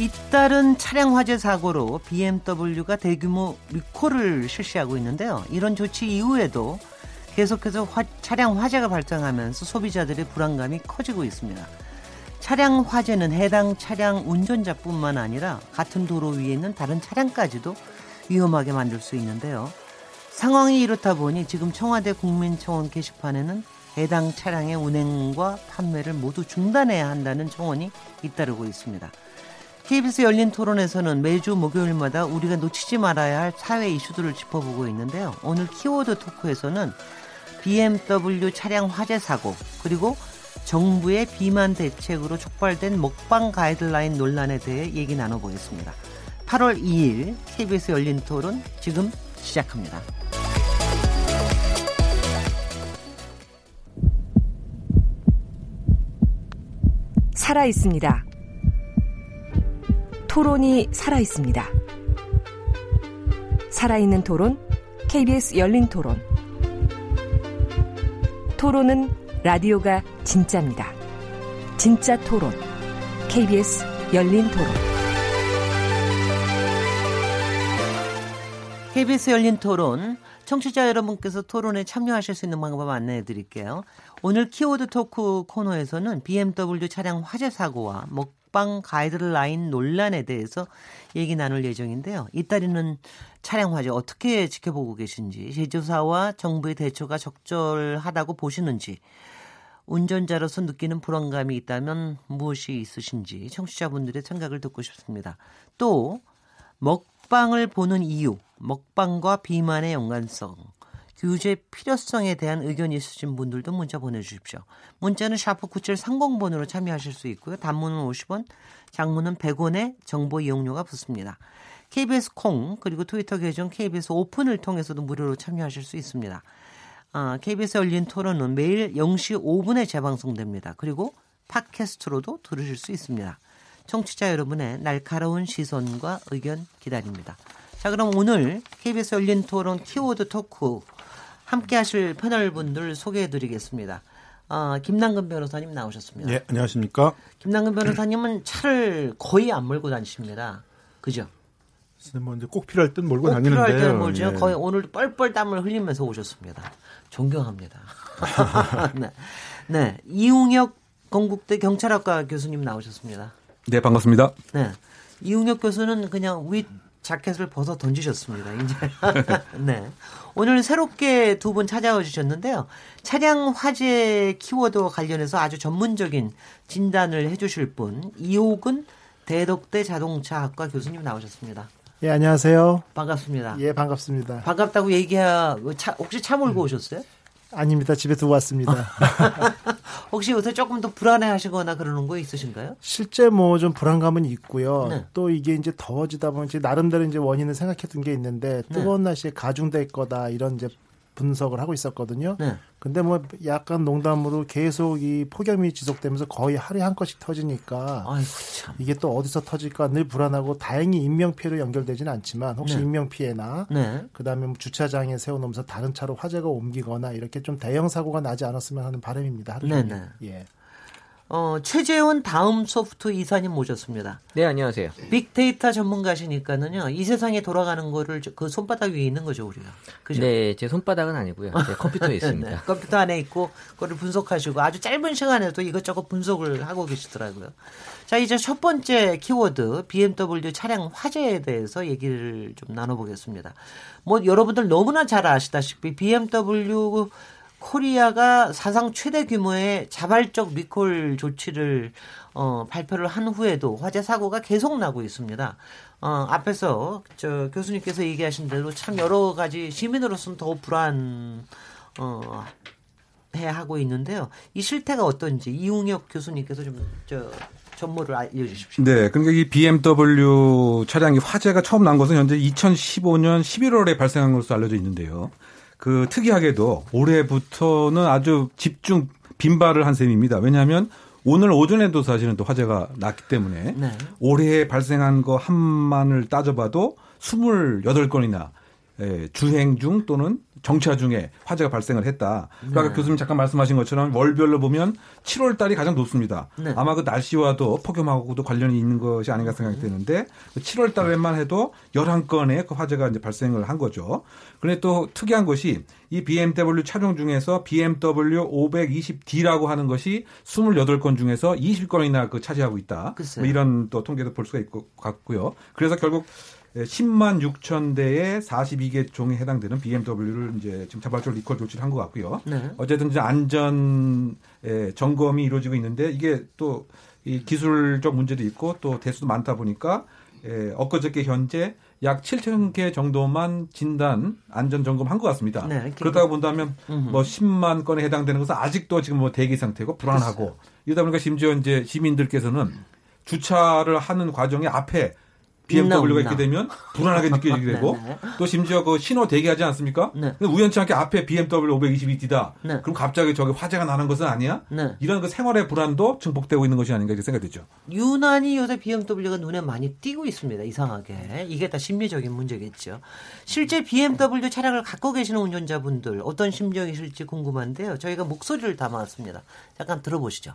잇따른 차량 화재 사고로 BMW가 대규모 리콜을 실시하고 있는데요. 이런 조치 이후에도 계속해서 화, 차량 화재가 발생하면서 소비자들의 불안감이 커지고 있습니다. 차량 화재는 해당 차량 운전자뿐만 아니라 같은 도로 위에 있는 다른 차량까지도 위험하게 만들 수 있는데요. 상황이 이렇다 보니 지금 청와대 국민청원 게시판에는 해당 차량의 운행과 판매를 모두 중단해야 한다는 청원이 잇따르고 있습니다. KBS 열린 토론에서는 매주 목요일마다 우리가 놓치지 말아야 할 사회 이슈들을 짚어보고 있는데요. 오늘 키워드 토크에서는 BMW 차량 화재 사고 그리고 정부의 비만 대책으로 촉발된 먹방 가이드라인 논란에 대해 얘기 나눠보겠습니다. 8월 2일 KBS 열린 토론 지금 시작합니다. 살아 있습니다. 토론이 살아 있습니다. 살아있는 토론, KBS 열린 토론. 토론은 라디오가 진짜입니다. 진짜 토론, KBS 열린 토론. KBS 열린 토론, 청취자 여러분께서 토론에 참여하실 수 있는 방법 안내해 드릴게요. 오늘 키워드 토크 코너에서는 BMW 차량 화재 사고와 먹 먹방 가이드라인 논란에 대해서 얘기 나눌 예정인데요. 이따리는 차량 화재 어떻게 지켜보고 계신지, 제조사와 정부의 대처가 적절하다고 보시는지, 운전자로서 느끼는 불안감이 있다면 무엇이 있으신지 청취자분들의 생각을 듣고 싶습니다. 또 먹방을 보는 이유, 먹방과 비만의 연관성, 규제 필요성에 대한 의견이 있으신 분들도 문자 보내주십시오. 문자는 샤프 9730번으로 참여하실 수 있고요. 단문은 50원, 장문은 100원의 정보 이용료가 붙습니다. KBS 콩 그리고 트위터 계정 KBS 오픈을 통해서도 무료로 참여하실 수 있습니다. 아, KBS 열린 토론은 매일 0시 5분에 재방송됩니다. 그리고 팟캐스트로도 들으실 수 있습니다. 청취자 여러분의 날카로운 시선과 의견 기다립니다. 자, 그럼 오늘 KBS 열린 토론 키워드 토크 함께 하실 패널 분들 소개해 드리겠습니다. 어, 김남근 변호사님 나오셨습니다. 예, 안녕하십니까. 김남근 변호사님은 차를 거의 안 몰고 다니십니다. 그죠? 뭐 이제 꼭 필요할 땐 몰고 꼭 다니는데요. 필요할 때는 몰죠. 예. 거의 오늘 뻘뻘 땀을 흘리면서 오셨습니다. 존경합니다. 네. 네. 이웅혁 건국대 경찰학과 교수님 나오셨습니다. 네, 반갑습니다. 네. 이웅혁 교수는 그냥 윗 자켓을 벗어 던지셨습니다. 이제. 네. 오늘 새롭게 두 분 찾아와 주셨는데요. 차량 화재 키워드와 관련해서 아주 전문적인 진단을 해 주실 분, 이호근 대덕대 자동차학과 교수님 나오셨습니다. 예, 안녕하세요. 반갑습니다. 예, 반갑습니다. 반갑다고 얘기해야 차, 혹시 차 몰고 오셨어요? 아닙니다. 집에 두고 왔습니다. 혹시 요새 조금 더 불안해 하시거나 그러는 거 있으신가요? 실제 뭐 좀 불안감은 있고요. 네. 또 이게 이제 더워지다 보면 이제 나름대로 이제 원인을 생각해 둔게 있는데 뜨거운 네. 날씨에 가중될 거다 이런 이제 분석을 하고 있었거든요. 네. 근데 뭐 약간 농담으로 계속 이 폭염이 지속되면서 거의 하루에 한 건씩 터지니까 이게 또 어디서 터질까 늘 불안하고 다행히 인명 피해로 연결되지는 않지만 혹시 네. 인명 피해나 네. 그다음에 뭐 주차장에 세워놓으면서 다른 차로 화재가 옮기거나 이렇게 좀 대형 사고가 나지 않았으면 하는 바람입니다. 하루 종일. 네, 네. 예. 어, 최재훈 다음 소프트 이사님 모셨습니다. 네, 안녕하세요. 빅데이터 전문가시니까는요, 이 세상에 돌아가는 거를 그 손바닥 위에 있는 거죠, 우리가. 그죠? 네, 제 손바닥은 아니고요. 제 컴퓨터에 있습니다. 네, 컴퓨터 안에 있고, 그거를 분석하시고, 아주 짧은 시간에도 이것저것 분석을 하고 계시더라고요. 자, 이제 첫 번째 키워드, BMW 차량 화재에 대해서 얘기를 좀 나눠보겠습니다. 뭐, 여러분들 너무나 잘 아시다시피, BMW 코리아가 사상 최대 규모의 자발적 리콜 조치를 어, 발표를 한 후에도 화재 사고가 계속 나고 있습니다. 어, 앞에서 저 교수님께서 얘기하신 대로 참 여러 가지 시민으로서는 더 불안 어, 해 하고 있는데요. 이 실태가 어떤지 이웅혁 교수님께서 좀저 전모를 알려주십시오. 네, 그러니까 이 BMW 차량이 화재가 처음 난 것은 현재 2015년 11월에 발생한 것으로 알려져 있는데요. 그 특이하게도 올해부터는 아주 집중 빈발을 한 셈입니다. 왜냐하면 오늘 오전에도 사실은 또 화재가 났기 때문에 네. 올해 발생한 거 한만을 따져봐도 28건이나 예, 주행 중 또는 정차 중에 화재가 발생을 했다. 그러니까 네. 교수님 잠깐 말씀하신 것처럼 월별로 보면 7월 달이 가장 높습니다. 네. 아마 그 날씨와도 폭염하고도 관련이 있는 것이 아닌가 생각이 드는데 7월 그 달에만 해도 11건의 그 화재가 이제 발생을 한 거죠. 그런데 또 특이한 것이 이 BMW 차종 중에서 BMW 520D라고 하는 것이 28건 중에서 20건이나 그 차지하고 있다. 뭐 이런 또 통계도 볼 수가 있고 같고요. 그래서 결국 10만 6천 대의 42개 종에 해당되는 BMW를 이제 지금 자발적으로 리콜 조치를 한 것 같고요. 네. 어쨌든 이제 안전 점검이 이루어지고 있는데 이게 또 이 기술적 문제도 있고 또 대수도 많다 보니까 예, 엊그저께 현재 약 7천 개 정도만 진단 안전 점검한 것 같습니다. 네, 그렇다고 본다면 음흠. 뭐 10만 건에 해당되는 것은 아직도 지금 뭐 대기 상태고 불안하고 그렇죠. 이러다 보니까 심지어 이제 시민들께서는 주차를 하는 과정에 앞에 BMW가 있게 되면 불안하게 느껴지게 되고 네, 네. 또 심지어 그 신호 대기하지 않습니까? 네. 우연치 않게 앞에 BMW 522D다. 네. 그럼 갑자기 저기 화재가 나는 것은 아니야? 네. 이런 그 생활의 불안도 증폭되고 있는 것이 아닌가 이렇게 생각되죠. 유난히 요새 BMW가 눈에 많이 띄고 있습니다. 이상하게 이게 다 심리적인 문제겠죠. 실제 BMW 차량을 갖고 계시는 운전자분들 어떤 심정이실지 궁금한데요. 저희가 목소리를 담아왔습니다. 잠깐 들어보시죠.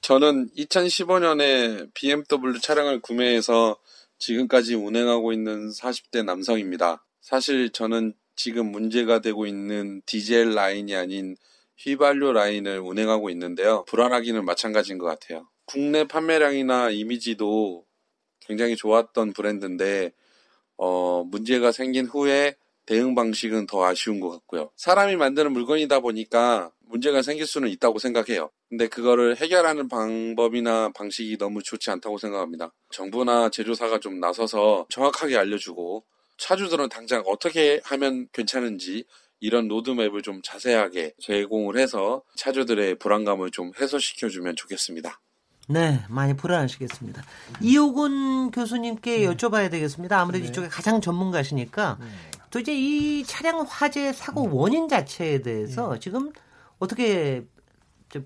저는 2015년에 BMW 차량을 구매해서 지금까지 운행하고 있는 40대 남성입니다. 사실 저는 지금 문제가 되고 있는 디젤 라인이 아닌 휘발유 라인을 운행하고 있는데요. 불안하기는 마찬가지인 것 같아요. 국내 판매량이나 이미지도 굉장히 좋았던 브랜드인데, 어, 문제가 생긴 후에 대응 방식은 더 아쉬운 것 같고요. 사람이 만드는 물건이다 보니까 문제가 생길 수는 있다고 생각해요. 근데 그거를 해결하는 방법이나 방식이 너무 좋지 않다고 생각합니다. 정부나 제조사가 좀 나서서 정확하게 알려주고 차주들은 당장 어떻게 하면 괜찮은지 이런 로드맵을 좀 자세하게 제공을 해서 차주들의 불안감을 좀 해소시켜주면 좋겠습니다. 네, 많이 불안하시겠습니다. 이호군 교수님께 네. 여쭤봐야 되겠습니다. 아무래도 네. 이쪽에 가장 전문가시니까 네. 도대체 이 차량 화재 사고 원인 자체에 대해서 네. 지금 어떻게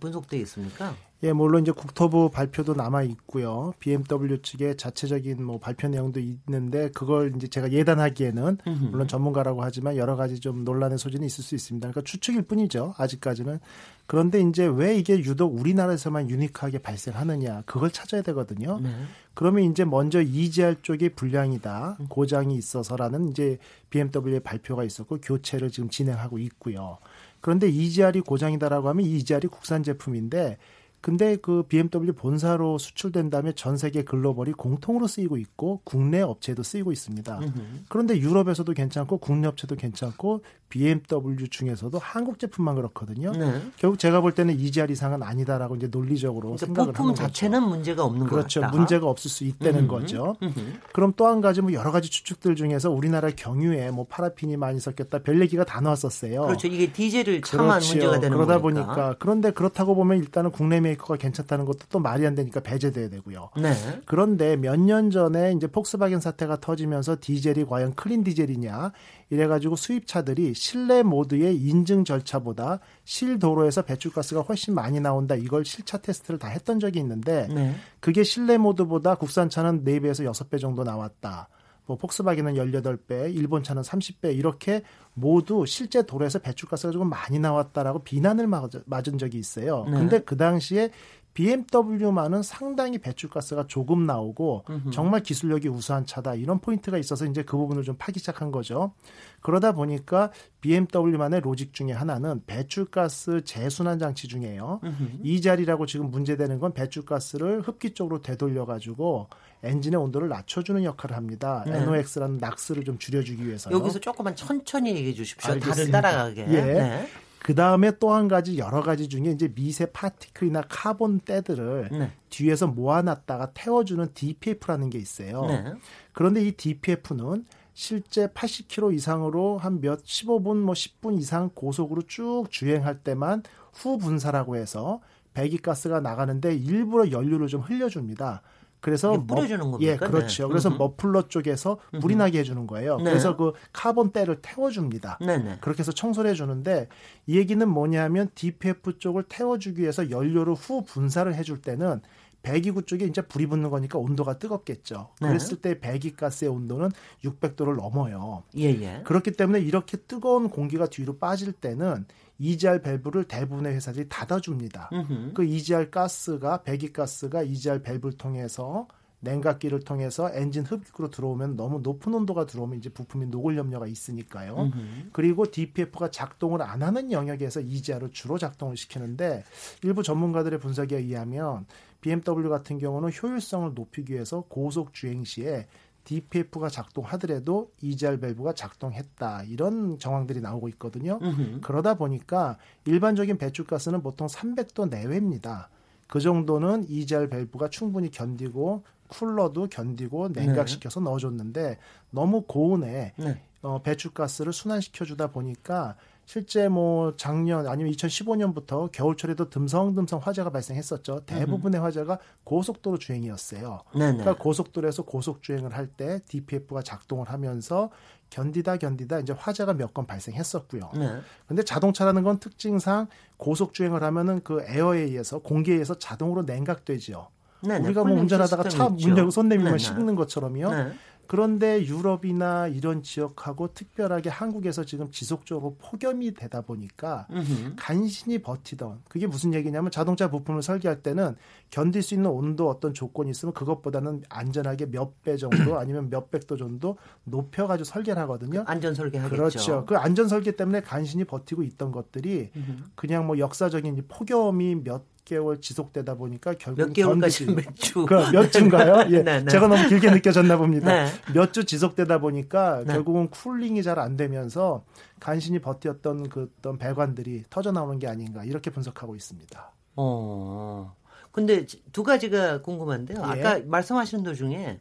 분석돼 있습니까? 예, 물론 이제 국토부 발표도 남아 있고요. BMW 측의 자체적인 뭐 발표 내용도 있는데 그걸 이제 제가 예단하기에는 물론 전문가라고 하지만 여러 가지 좀 논란의 소지는 있을 수 있습니다. 그러니까 추측일 뿐이죠. 아직까지는. 그런데 이제 왜 이게 유독 우리나라에서만 유니크하게 발생하느냐 그걸 찾아야 되거든요. 네. 그러면 이제 먼저 EGR 쪽이 불량이다, 고장이 있어서라는 이제 BMW의 발표가 있었고 교체를 지금 진행하고 있고요. 그런데 EGR이 고장이다라고 하면 EGR이 국산 제품인데 근데 그 BMW 본사로 수출된 다음에 전 세계 글로벌이 공통으로 쓰이고 있고 국내 업체도 쓰이고 있습니다. 그런데 유럽에서도 괜찮고 국내 업체도 괜찮고 BMW 중에서도 한국 제품만 그렇거든요. 네. 결국 제가 볼 때는 EGR 이상은 아니다라고 이제 논리적으로 그러니까 생각을 하는 거죠. 자체는 문제가 없는 그렇죠. 문제가 없을 수 있다는 으흠. 거죠. 으흠. 그럼 또 한 가지 뭐 여러 가지 추측들 중에서 우리나라 경유에 뭐 파라핀이 많이 섞였다 별 얘기가 다 나왔었어요. 그렇죠. 이게 디젤을 참한 그렇죠. 문제가 되는 그러다 거니까. 보니까 그런데 그렇다고 보면 일단은 국내 메이커가 괜찮다는 것도 또 말이 안 되니까 배제돼야 되고요. 네. 그런데 몇 년 전에 이제 폭스바겐 사태가 터지면서 디젤이 과연 clean 디젤이냐 이래가지고 수입차들이 실내 모드의 인증 절차보다 실도로에서 배출가스가 훨씬 많이 나온다. 이걸 실차 테스트를 다 했던 적이 있는데 네. 그게 실내 모드보다 국산차는 4배에서 6배 정도 나왔다. 뭐 폭스바겐은 18배, 일본 차는 30배 이렇게 모두 실제 도로에서 배출가스가 조금 많이 나왔다라고 비난을 맞은 적이 있어요. 네. 근데 그 당시에 BMW만은 상당히 배출가스가 조금 나오고 음흠. 정말 기술력이 우수한 차다 이런 포인트가 있어서 이제 그 부분을 좀 파기 시작한 거죠. 그러다 보니까 BMW만의 logic 중에 하나는 배출가스 재순환 장치 중에요. EGR이라고 지금 문제되는 건 배출가스를 흡기 쪽으로 되돌려 가지고 엔진의 온도를 낮춰주는 역할을 합니다. 네. NOx라는 NOx를 좀 줄여주기 위해서. 여기서 조금만 천천히 얘기해 주십시오. 알겠습니다. 다들 따라가게. 예. 네. 그 다음에 또 한 가지 여러 가지 중에 이제 미세 particle이나 카본 때들을 네. 뒤에서 모아놨다가 태워주는 DPF라는 게 있어요. 네. 그런데 이 DPF는 실제 80km 이상으로 한 몇 15분 뭐 10분 이상 고속으로 쭉 주행할 때만 후 분사라고 해서 배기가스가 나가는데 일부러 연료를 좀 흘려줍니다. 그래서 뿌려주는 겁니까? 예, 그렇죠. 네. 그래서 머플러 쪽에서 불이 나게 해주는 거예요. 네. 그래서 그 카본 때를 태워줍니다. 네네. 그렇게 해서 청소를 해주는데 이 얘기는 뭐냐면 DPF 쪽을 태워주기 위해서 연료를 후 분사를 해줄 때는 배기구 쪽에 이제 불이 붙는 거니까 온도가 뜨겁겠죠. 네. 그랬을 때 배기가스의 온도는 600도를 넘어요. 예, 예. 그렇기 때문에 이렇게 뜨거운 공기가 뒤로 빠질 때는 EGR 밸브를 대부분의 회사들이 닫아줍니다. 음흠. 그 EGR 가스가 배기가스가 EGR 밸브를 통해서 냉각기를 통해서 엔진 흡입구로 들어오면 너무 높은 온도가 들어오면 이제 부품이 녹을 염려가 있으니까요. 음흠. 그리고 DPF가 작동을 안 하는 영역에서 EGR을 주로 작동을 시키는데 일부 전문가들의 분석에 의하면 BMW 같은 경우는 효율성을 높이기 위해서 고속 주행 시에 DPF가 작동하더라도 EGR 밸브가 작동했다 이런 정황들이 나오고 있거든요. 으흠. 그러다 보니까 일반적인 배출가스는 보통 300도 내외입니다. 그 정도는 EGR 밸브가 충분히 견디고 쿨러도 견디고 냉각시켜서 네. 넣어줬는데 너무 고온에 네. 어, 배출가스를 순환시켜주다 보니까 실제 뭐 작년 아니면 2015년부터 겨울철에도 듬성듬성 화재가 발생했었죠. 대부분의 화재가 고속도로 주행이었어요. 네네. 그러니까 고속도로에서 고속 주행을 할 때 DPF가 작동을 하면서 견디다 견디다 이제 화재가 몇 건 발생했었고요. 네. 근데 자동차라는 건 특징상 고속 주행을 하면은 그 에어에 의해서 공기에 의해서 자동으로 냉각되지요. 네네. 우리가 뭐 운전하다가 차 문 열고 손 내밀면 식는 것처럼요. 네. 그런데 유럽이나 이런 지역하고 특별하게 한국에서 지금 지속적으로 폭염이 되다 보니까 으흠. 간신히 버티던 그게 무슨 얘기냐면 자동차 부품을 설계할 때는 견딜 수 있는 온도 어떤 조건이 있으면 그것보다는 안전하게 몇 배 정도 아니면 몇 백 도 정도 높여가지고 설계를 하거든요. 안전 설계 하겠죠. 그렇죠. 그 안전 설계 때문에 간신히 버티고 있던 것들이 으흠. 그냥 뭐 역사적인 폭염이 몇 개월 지속되다 보니까 결국 몇 개월까지 몇 주? 몇 주인가요? 예, 네, 네. 제가 너무 길게 느껴졌나 봅니다. 네. 몇주 지속되다 보니까 네. 결국은 쿨링이 잘 안 되면서 간신히 버텼던 그 어떤 배관들이 터져 나오는 게 아닌가 이렇게 분석하고 있습니다. 어. 근데 두 가지가 궁금한데요. 예. 아까 말씀하신 도중에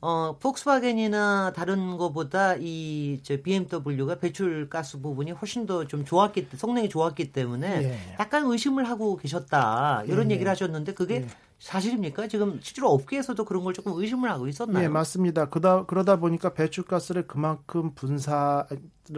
어, 폭스바겐이나 다른 거보다 이 저 BMW가 배출 가스 부분이 훨씬 더 좀 좋았기 성능이 좋았기 때문에 예. 약간 의심을 하고 계셨다 이런 예. 얘기를 하셨는데 그게 예. 사실입니까? 지금 실제로 업계에서도 그런 걸 조금 의심을 하고 있었나요? 네, 맞습니다. 그다 그러다 보니까 배출가스를 그만큼 분사를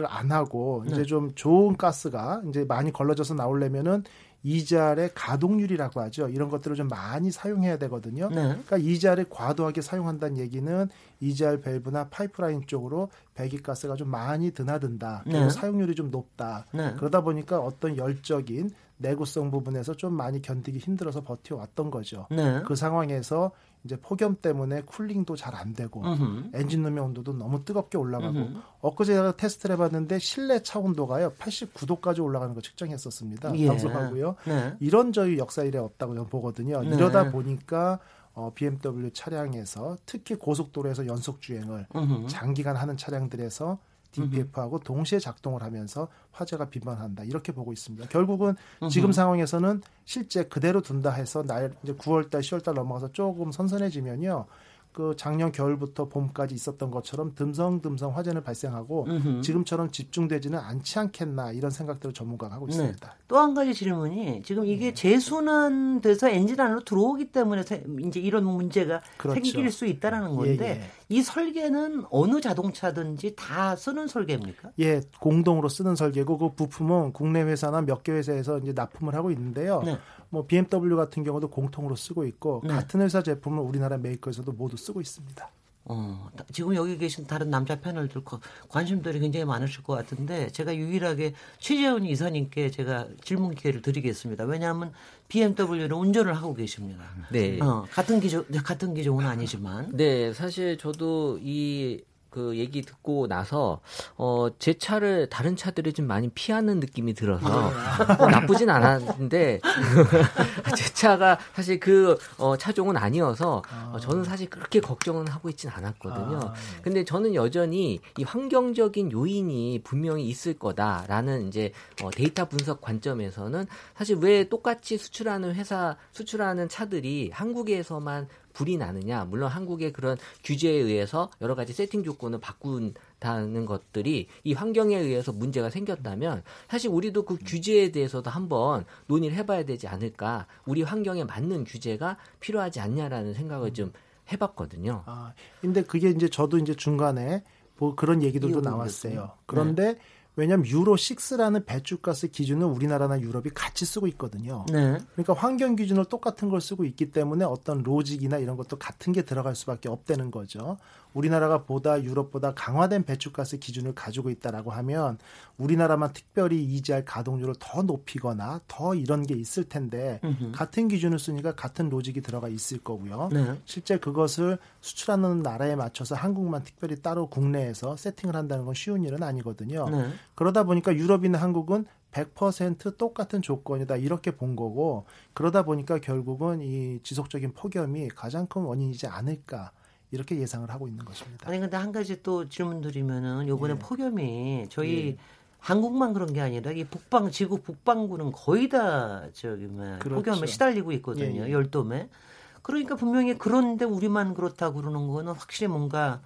안 하고 이제 네. 좀 좋은 가스가 이제 많이 걸러져서 나오려면은 이자의 가동률이라고 하죠. 이런 것들을 좀 많이 사용해야 되거든요. 네. 그러니까 이자를 과도하게 사용한다는 얘기는 이자알 밸브나 파이프라인 쪽으로 배기가스가 좀 많이 드나든다. 그리고 네. 사용률이 좀 높다. 네. 그러다 보니까 어떤 열적인 내구성 부분에서 좀 많이 견디기 힘들어서 버텨왔던 거죠. 네. 그 상황에서 이제 폭염 때문에 쿨링도 잘 안 되고 으흠. 엔진룸의 온도도 너무 뜨겁게 올라가고 으흠. 엊그제 제가 테스트를 해봤는데 실내 차 온도가요 89도까지 올라가는 거 측정했었습니다. 예. 방송하고요. 네. 이런 저희 역사 일에 없다고 저는 보거든요. 네. 이러다 보니까 어, BMW 차량에서 특히 고속도로에서 연속 주행을 으흠. 장기간 하는 차량들에서 DPF하고 동시에 작동을 하면서 화재가 빈번한다 이렇게 보고 있습니다. 결국은 지금 상황에서는 실제 그대로 둔다 해서 날 이제 9월달, 10월달 넘어가서 조금 선선해지면요. 그 작년 겨울부터 봄까지 있었던 것처럼 듬성듬성 화재는 발생하고 음흠. 지금처럼 집중되지는 않지 않겠나 이런 생각들을 전문가가 하고 네. 있습니다. 네. 또한 가지 질문이 지금 이게 네. 재순환돼서 엔진 안으로 들어오기 때문에 이제 이런 문제가 그렇죠. 생길 수 있다라는 건데 예, 예. 이 설계는 어느 자동차든지 다 쓰는 설계입니까? 예, 공동으로 쓰는 설계고 그 부품은 국내 회사나 몇 개 회사에서 이제 납품을 하고 있는데요. 네. 뭐 BMW 같은 경우도 공통으로 쓰고 있고 네. 같은 회사 제품을 우리나라 메이커에서도 모두 쓰고 있습니다. 어, 지금 여기 계신 다른 남자 패널들 관심들이 굉장히 많으실 것 같은데 제가 유일하게 최재훈 이사님께 제가 질문 기회를 드리겠습니다. 왜냐하면 BMW는 운전을 하고 계십니다. 네. 어, 같은 기종 같은 기종은 아니지만. 네, 사실 저도 이 그 얘기 듣고 나서 어 제 차를 다른 차들이 좀 많이 피하는 느낌이 들어서 어, 나쁘진 않았는데 제 차가 사실 그 어, 차종은 아니어서 어, 저는 사실 그렇게 걱정은 하고 있진 않았거든요. 아, 네. 근데 저는 여전히 이 환경적인 요인이 분명히 있을 거다라는 이제 어, 데이터 분석 관점에서는 사실 왜 똑같이 수출하는 회사 수출하는 차들이 한국에서만 불이 나느냐. 물론 한국의 그런 규제에 의해서 여러 가지 세팅 조건을 바꾼 다는 것들이 이 환경에 의해서 문제가 생겼다면 사실 우리도 그 규제에 대해서도 한번 논의를 해봐야 되지 않을까. 우리 환경에 맞는 규제가 필요하지 않냐라는 생각을 좀 해봤거든요. 아, 근데 그게 이제 저도 이제 중간에 뭐 그런 얘기들도 나왔어요. 그런데 네. 왜냐하면 유로 6라는 배출가스 기준을 우리나라나 유럽이 같이 쓰고 있거든요. 네. 그러니까 환경 기준을 똑같은 걸 쓰고 있기 때문에 어떤 로직이나 이런 것도 같은 게 들어갈 수밖에 없다는 거죠. 우리나라가 보다 유럽보다 강화된 배출가스 기준을 가지고 있다라고 하면 우리나라만 특별히 이지할 가동률을 더 높이거나 더 이런 게 있을 텐데 으흠. 같은 기준을 쓰니까 같은 로직이 들어가 있을 거고요. 네. 실제 그것을 수출하는 나라에 맞춰서 한국만 특별히 따로 국내에서 세팅을 한다는 건 쉬운 일은 아니거든요. 네. 그러다 보니까 유럽이나 한국은 100% 똑같은 조건이다 이렇게 본 거고 그러다 보니까 결국은 이 지속적인 폭염이 가장 큰 원인이지 않을까 이렇게 예상을 하고 있는 것입니다. 아니 근데 한 가지 또 질문 드리면은 요번에 예. 폭염이 저희 예. 한국만 그런 게 아니라 이 북방 지구 북방구는 거의 다 저기 뭐 그렇죠. 폭염에 시달리고 있거든요. 예. 예. 열돔에. 그러니까 분명히 그런데 우리만 그렇다 그러는 거는 확실히 뭔가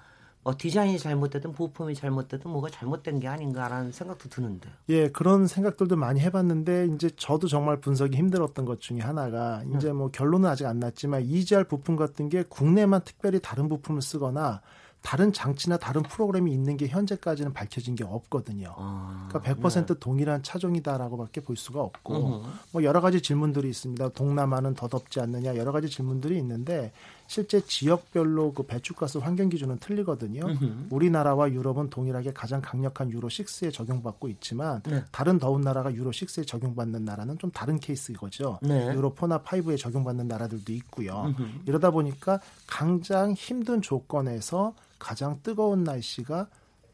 어, 디자인이 잘못되든 부품이 잘못되든 뭐가 잘못된 게 아닌가라는 생각도 드는데요. 예, 그런 생각들도 많이 해봤는데 이제 저도 정말 분석이 힘들었던 것 중에 하나가 이제 뭐 결론은 아직 안 났지만 EGR 부품 같은 게 국내만 특별히 다른 부품을 쓰거나 다른 장치나 다른 프로그램이 있는 게 현재까지는 밝혀진 게 없거든요. 아, 그러니까 100% 네. 동일한 차종이다라고밖에 볼 수가 없고 어허. 뭐 여러 가지 질문들이 있습니다. 동남아는 더 덥지 않느냐 여러 가지 질문들이 있는데 실제 지역별로 그 배출가스 환경 기준은 틀리거든요. 으흠. 우리나라와 유럽은 동일하게 가장 강력한 유로 6에 적용받고 있지만 네. 다른 더운 나라가 유로 6에 적용받는 나라는 좀 다른 케이스이거죠. 네. 유로 4나 5에 적용받는 나라들도 있고요. 으흠. 이러다 보니까 가장 힘든 조건에서 가장 뜨거운 날씨가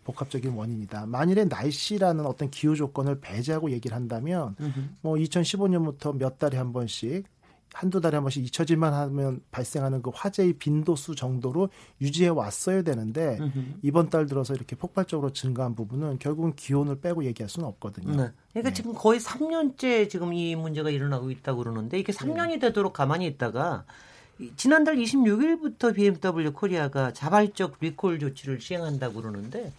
복합적인 원인이다. 만일에 날씨라는 어떤 기후 조건을 배제하고 얘기를 한다면 으흠. 뭐 2015년부터 몇 달에 한 번씩 한두 달에 한 번씩 잊혀질만 하면 발생하는 그 화재의 빈도수 정도로 유지해 왔어야 되는데 으흠. 이번 달 들어서 이렇게 폭발적으로 증가한 부분은 결국은 기온을 빼고 얘기할 수는 없거든요. 네. 그러니까 네. 지금 거의 3년째 지금 이 문제가 일어나고 있다고 그러는데 이게 3년이 되도록 가만히 있다가 지난달 26일부터 BMW 코리아가 자발적 리콜 조치를 시행한다고 그러는데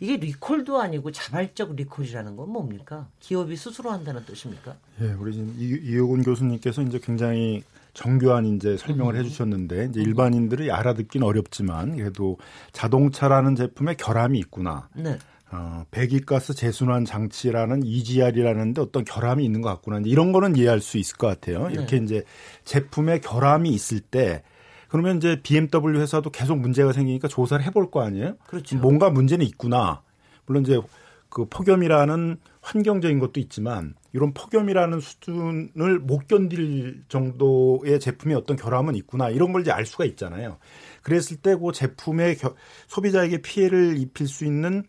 이게 리콜도 아니고 자발적 리콜이라는 건 뭡니까? 기업이 스스로 한다는 뜻입니까? 예, 우리 지금 이효곤 교수님께서 이제 굉장히 정교한 이제 설명을 음. 해주셨는데 이제 일반인들이 알아듣기는 어렵지만 그래도 자동차라는 제품에 결함이 있구나. 네. 어, 배기가스 재순환 장치라는 EGR이라는데 어떤 결함이 있는 것 같구나. 이런 거는 이해할 수 있을 것 같아요. 이렇게 네. 이제 제품에 결함이 있을 때 그러면 이제 BMW 회사도 계속 문제가 생기니까 조사를 해볼 거 아니에요? 그렇죠. 뭔가 문제는 있구나. 물론 이제 그 폭염이라는 환경적인 것도 있지만 이런 폭염이라는 수준을 못 견딜 정도의 제품의 어떤 결함은 있구나 이런 걸 이제 알 수가 있잖아요. 그랬을 때 그 제품의 겨, 소비자에게 피해를 입힐 수 있는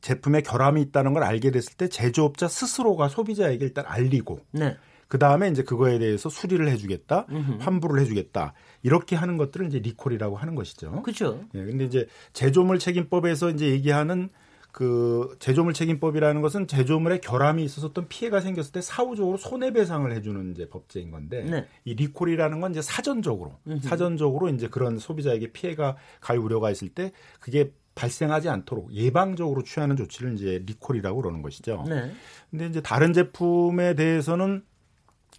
제품의 결함이 있다는 걸 알게 됐을 때 제조업자 스스로가 소비자에게 일단 알리고 네. 그 다음에 이제 그거에 대해서 수리를 해주겠다, 음흠. 환불을 해주겠다 이렇게 하는 것들을 이제 리콜이라고 하는 것이죠. 그렇죠. 예, 근데 이제 제조물 책임법에서 이제 얘기하는 그 제조물 책임법이라는 것은 제조물에 결함이 어떤 피해가 생겼을 때 사후적으로 손해배상을 해주는 이제 법제인 건데 네. 이 리콜이라는 건 이제 사전적으로 음흠. 사전적으로 이제 그런 소비자에게 피해가 갈 우려가 있을 때 그게 발생하지 않도록 예방적으로 취하는 조치를 이제 리콜이라고 그러는 것이죠. 네. 근데 이제 다른 제품에 대해서는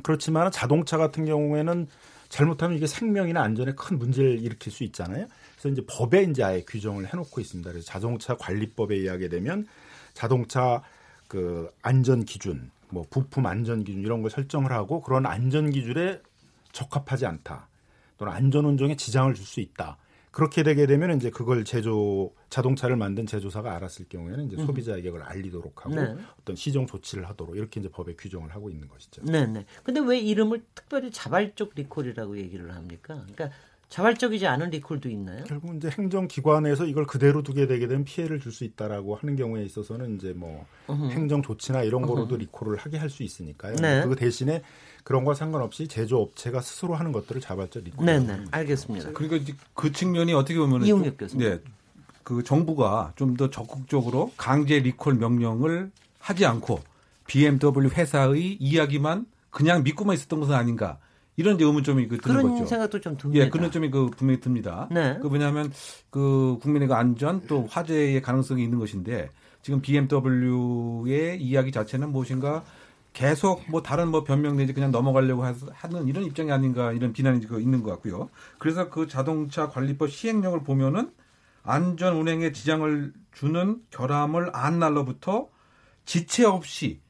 그렇지만 자동차 같은 경우에는 잘못하면 이게 생명이나 안전에 큰 문제를 일으킬 수 있잖아요. 그래서 이제 법에 이제 아예 규정을 해놓고 있습니다. 그래서 자동차 관리법에 의하게 되면 자동차 그 안전 기준, 뭐 부품 안전 기준 이런 걸 설정을 하고 그런 안전 기준에 적합하지 않다. 또는 안전 운전에 지장을 줄 수 있다. 그렇게 되게 되면 이제 그걸 제조 자동차를 만든 제조사가 알았을 경우에는 이제 음. 소비자에게 그걸 알리도록 하고 네. 어떤 시정 조치를 하도록 이렇게 이제 법에 규정을 하고 있는 것이죠. 네, 네. 근데 왜 이름을 특별히 자발적 리콜이라고 얘기를 합니까? 그러니까 자발적이지 않은 리콜도 있나요? 결국 이제 행정기관에서 이걸 그대로 두게 되게 되면 피해를 줄 수 있다라고 하는 경우에 있어서는 이제 뭐. 행정 조치나 이런 거로도. 리콜을 하게 할 수 있으니까요. 네. 그 대신에 그런 거 상관없이 제조업체가 스스로 하는 것들을 자발적 리콜. 네, 네. 알겠습니다. 그러니까 그 측면이 어떻게 보면 이용혁 교수님. 네. 그 정부가 좀 더 적극적으로 강제 리콜 명령을 하지 않고 BMW 회사의 이야기만 그냥 믿고만 있었던 것은 아닌가 이런 이제 의문점이 그 드는 그런 거죠. 생각도 좀 듭니다. 예, 그런 점이 그 분명히 듭니다. 네. 그 왜냐하면 그 국민의 그 안전 또 화재의 가능성이 있는 것인데 지금 BMW의 이야기 자체는 무엇인가 계속 뭐 다른 뭐 변명 내지 그냥 넘어가려고 하는 이런 입장이 아닌가 이런 비난이 그 있는 것 같고요. 그래서 그 자동차 관리법 시행령을 보면은 안전 운행에 지장을 주는 결함을 안 날로부터 지체 없이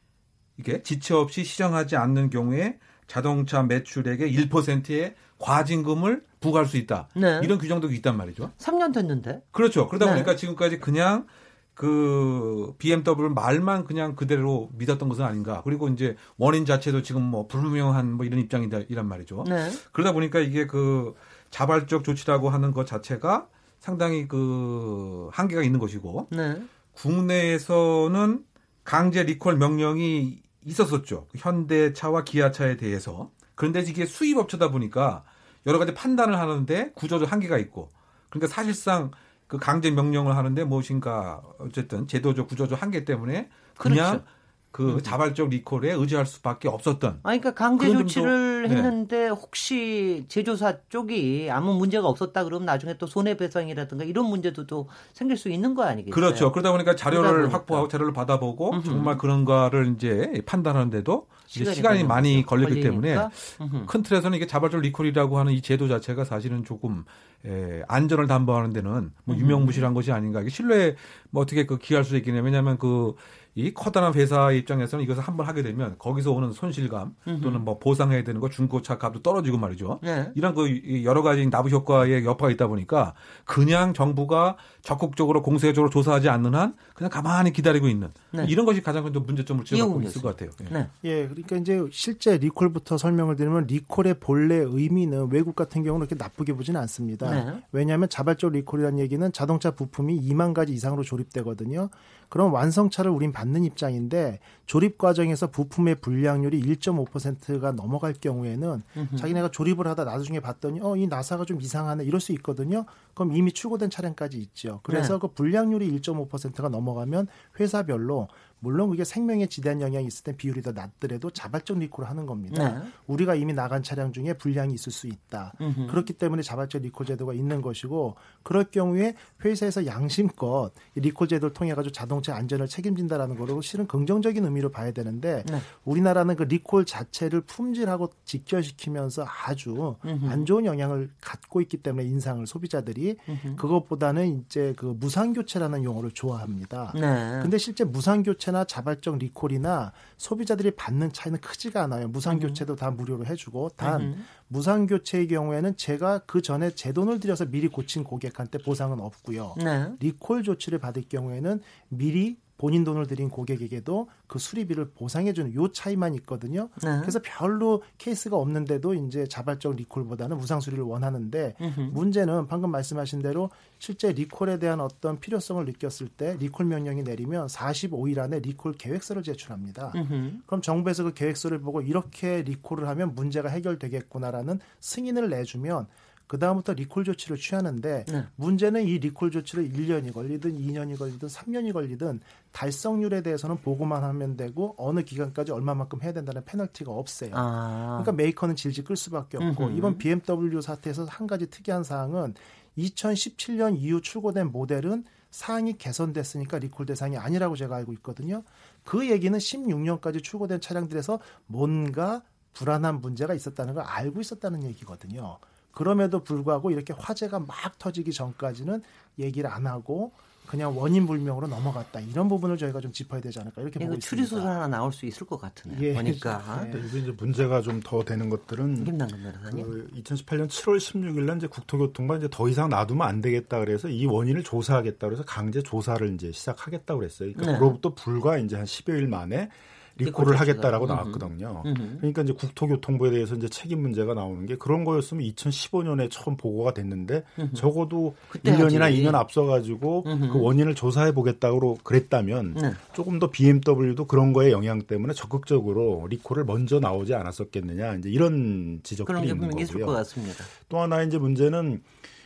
이게 지체 없이 시정하지 않는 경우에 자동차 매출액의 1%의 과징금을 부과할 수 있다. 네. 이런 규정도 있단 말이죠. 3년 됐는데. 그렇죠. 그러다 네. 보니까 지금까지 그냥 그 BMW 말만 그냥 그대로 믿었던 것은 아닌가. 그리고 이제 원인 자체도 지금 뭐 불분명한 뭐 이런 입장이다 이란 말이죠. 네. 그러다 보니까 이게 그 자발적 조치라고 하는 것 자체가 상당히 그 한계가 있는 것이고 네. 국내에서는 강제 리콜 명령이 있었었죠. 현대차와 기아차에 대해서. 그런데 이게 수입업체다 보니까 여러 가지 판단을 하는데 구조적 한계가 있고. 그러니까 사실상 그 강제 명령을 하는데 무엇인가 어쨌든 제도적 구조적 한계 때문에 그냥 그렇죠. 그 음. 자발적 리콜에 의지할 수밖에 없었던. 아, 그러니까 강제 조치를 네. 했는데 혹시 제조사 쪽이 아무 문제가 없었다 그러면 나중에 또 손해배상이라든가 이런 문제도 또 생길 수 있는 거 아니겠어요? 그렇죠. 그러다 보니까 자료를 보니까. 확보하고 자료를 받아보고 음흠. 정말 그런가를 이제 판단하는데도 시간이, 시간이 많이 걸리기 때문에 음흠. 큰 틀에서는 이게 자발적 리콜이라고 하는 이 제도 자체가 사실은 조금 에, 안전을 담보하는 데는 뭐 유명무실한 것이 아닌가. 이게 신뢰 뭐 어떻게 그 기할 수 있겠냐. 왜냐하면 그 이 커다란 회사 입장에서는 이것을 한 번 하게 되면 거기서 오는 손실감 또는 뭐 보상해야 되는 거 중고차 값도 떨어지고 말이죠. 네. 이런 그 여러 가지 나비 효과의 여파가 있다 보니까 그냥 정부가 적극적으로 공세적으로 조사하지 않는 한 그냥 가만히 기다리고 있는 네. 이런 것이 가장 큰 문제점을 지적하고 있을 것 같아요. 네. 예, 그러니까 이제 실제 리콜부터 설명을 드리면 리콜의 본래 의미는 외국 같은 경우는 그렇게 나쁘게 보지는 않습니다. 네. 왜냐하면 자발적 리콜이라는 얘기는 자동차 부품이 2만 가지 이상으로 조립되거든요. 그럼 완성차를 우린 받는 입장인데 조립 과정에서 부품의 불량률이 1.5%가 넘어갈 경우에는 음흠. 자기네가 조립을 하다 나중에 봤더니 어 이 나사가 좀 이상하네 이럴 수 있거든요. 그럼 이미 출고된 차량까지 있죠. 그래서 네. 그 불량률이 1.5%가 넘어가면 회사별로 물론 그게 생명에 지대한 영향이 있을 때 비율이 더 낮더라도 자발적 리콜을 하는 겁니다. 네. 우리가 이미 나간 차량 중에 불량이 있을 수 있다. 음흠. 그렇기 때문에 자발적 리콜 제도가 있는 것이고 그럴 경우에 회사에서 양심껏 리콜 제도를 통해 가지고 자동차 안전을 책임진다라는 거로 실은 긍정적인 의미로 봐야 되는데 네. 우리나라는 그 리콜 자체를 품질하고 직결시키면서 아주 음흠. 안 좋은 영향을 갖고 있기 때문에 인상을 소비자들이 음흠. 그것보다는 이제 그 무상 교체라는 용어를 좋아합니다. 네. 근데 실제 무상 교체 교체나 자발적 리콜이나 소비자들이 받는 차이는 크지가 않아요. 무상 교체도 다 무료로 해주고 단 음. 무상 교체의 경우에는 제가 그 전에 제 돈을 들여서 미리 고친 고객한테 보상은 없고요. 네. 리콜 조치를 받을 경우에는 미리 본인 돈을 들인 고객에게도 그 수리비를 보상해주는 요 차이만 있거든요. 네. 그래서 별로 케이스가 없는데도 이제 자발적 리콜보다는 무상 수리를 원하는데 으흠. 문제는 방금 말씀하신 대로 실제 리콜에 대한 어떤 필요성을 느꼈을 때 리콜 명령이 내리면 45일 안에 리콜 계획서를 제출합니다. 으흠. 그럼 정부에서 그 계획서를 보고 이렇게 리콜을 하면 문제가 해결되겠구나라는 승인을 내주면 그 다음부터 리콜 조치를 취하는데 네. 문제는 이 리콜 조치를 1년이 걸리든 2년이 걸리든 3년이 걸리든 달성률에 대해서는 보고만 하면 되고 어느 기간까지 얼마만큼 해야 된다는 페널티가 없어요. 아. 그러니까 메이커는 질질 끌 수밖에 없고 음흠. 이번 BMW 사태에서 한 가지 특이한 사항은 2017년 이후 출고된 모델은 사항이 개선됐으니까 리콜 대상이 아니라고 제가 알고 있거든요. 그 얘기는 16년까지 출고된 차량들에서 뭔가 불안한 문제가 있었다는 걸 알고 있었다는 얘기거든요. 그럼에도 불구하고 이렇게 화재가 막 터지기 전까지는 얘기를 안 하고 그냥 원인 불명으로 넘어갔다 이런 부분을 저희가 좀 짚어야 되지 않을까 이렇게 보고 추리 수사 하나 나올 수 있을 것 같으네요. 예. 보니까 네. 이게 이제 문제가 좀 더 되는 것들은 그 2018년 7월 16일 날 이제 국토교통부가 이제 더 이상 놔두면 안 되겠다 그래서 이 원인을 조사하겠다 그래서 강제 조사를 이제 시작하겠다 그랬어요. 그러니까 네. 그로부터 불과 이제 한 10여일 만에 리콜을 하겠다라고 나왔거든요. 음흠. 그러니까 이제 국토교통부에 대해서 이제 책임 문제가 나오는 게 그런 거였으면 2015년에 처음 보고가 됐는데 음흠. 적어도 1년이나 하지. 2년 앞서 가지고 그 원인을 조사해 보겠다고 그랬다면 네. 조금 더 BMW도 그런 거에 영향 때문에 적극적으로 리콜을 먼저 나오지 않았었겠느냐 이제 이런 지적들이 있는 거고요. 것 같습니다. 또 하나 이제 문제는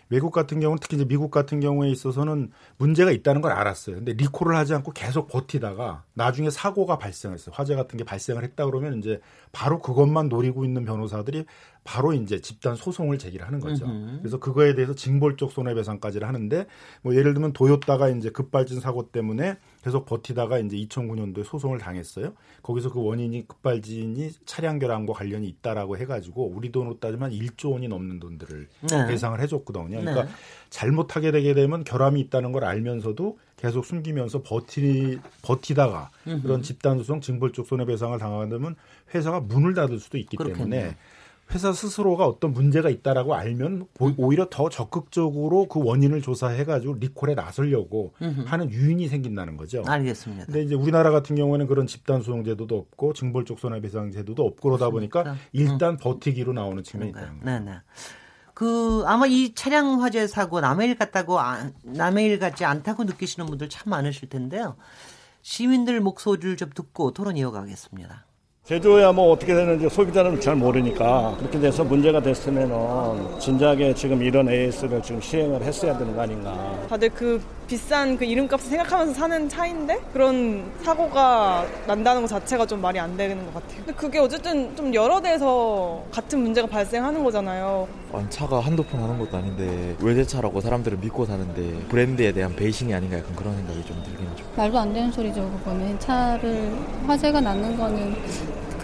외국 같은 경우는 특히 이제 미국 같은 경우에 있어서는 문제가 있다는 걸 알았어요. 근데 리콜을 하지 않고 계속 버티다가 나중에 사고가 발생했어요. 화재 같은 게 발생을 했다 그러면 이제 바로 그것만 노리고 있는 변호사들이 바로 이제 집단 소송을 제기를 하는 거죠. 그래서 그거에 대해서 징벌적 손해배상까지를 하는데 뭐 예를 들면 도요타가 이제 급발진 사고 때문에 계속 버티다가 이제 2009년도에 소송을 당했어요. 거기서 그 원인이 급발진이 차량 결함과 관련이 있다라고 해가지고 우리 돈으로 따지면 1조 원이 넘는 돈들을 네. 배상을 해줬거든요. 그러니까 네. 잘못하게 되게 되면 결함이 있다는 걸 알면서도 계속 숨기면서 버티 버티다가 음흠. 그런 집단 소송 징벌적 손해배상을 당하게 되면 회사가 문을 닫을 수도 있기 그렇겠네요. 때문에 회사 스스로가 어떤 문제가 있다라고 알면 오히려 더 적극적으로 그 원인을 조사해가지고 리콜에 나서려고 하는 유인이 생긴다는 거죠. 알겠습니다. 근데 이제 우리나라 같은 경우에는 그런 집단 소송 제도도 없고 징벌적 손해배상 제도도 없고 그러다 보니까 일단 음. 버티기로 나오는 측면이 있다는 거죠. 네네. 그 아마 이 차량 화재 사고 남의 일 같다고 아, 남의 일 같지 않다고 느끼시는 분들 참 많으실 텐데요. 시민들 목소리를 좀 듣고 토론 이어가겠습니다. 제조야 뭐 어떻게 되는지 소비자는 잘 모르니까 그렇게 돼서 문제가 됐으면은 진작에 지금 이런 AS를 지금 시행을 했어야 되는 거 아닌가. 다들 그 비싼 그 이름값을 생각하면서 사는 차인데 그런 사고가 난다는 것 자체가 좀 말이 안 되는 것 같아요. 근데 그게 어쨌든 좀 여러 대에서 같은 문제가 발생하는 거잖아요. 아니, 차가 한두 푼 하는 것도 아닌데 외제차라고 사람들을 믿고 사는데 브랜드에 대한 배신이 아닌가 약간 그런 생각이 좀 들긴 하죠. 말도 안 되는 소리죠 그거는 차를 화재가 나는 거는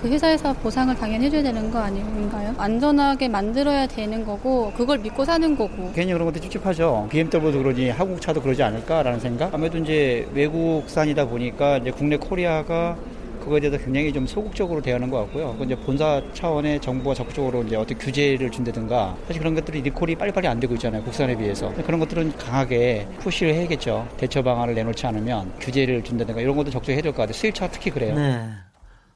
그 회사에서 보상을 당연히 해줘야 되는 거 아닌가요? 안전하게 만들어야 되는 거고 그걸 믿고 사는 거고. 괜히 그런 것도 찝찝하죠. BMW도 그러니 한국차도 그러지 않을까라는 생각. 아무래도 이제 외국산이다 보니까 이제 국내 코리아가 그거에 대해서 굉장히 좀 소극적으로 대하는 것 같고요. 이제 본사 차원의 정부가 적극적으로 이제 어떤 규제를 준다든가 사실 그런 것들이 리콜이 빨리빨리 안 되고 있잖아요. 국산에 비해서 그런 것들은 강하게 푸시를 해야겠죠. 대처 방안을 내놓지 않으면 규제를 준다든가 이런 것도 적극 해야 될 것 같아요. 수입차 특히 그래요. 네.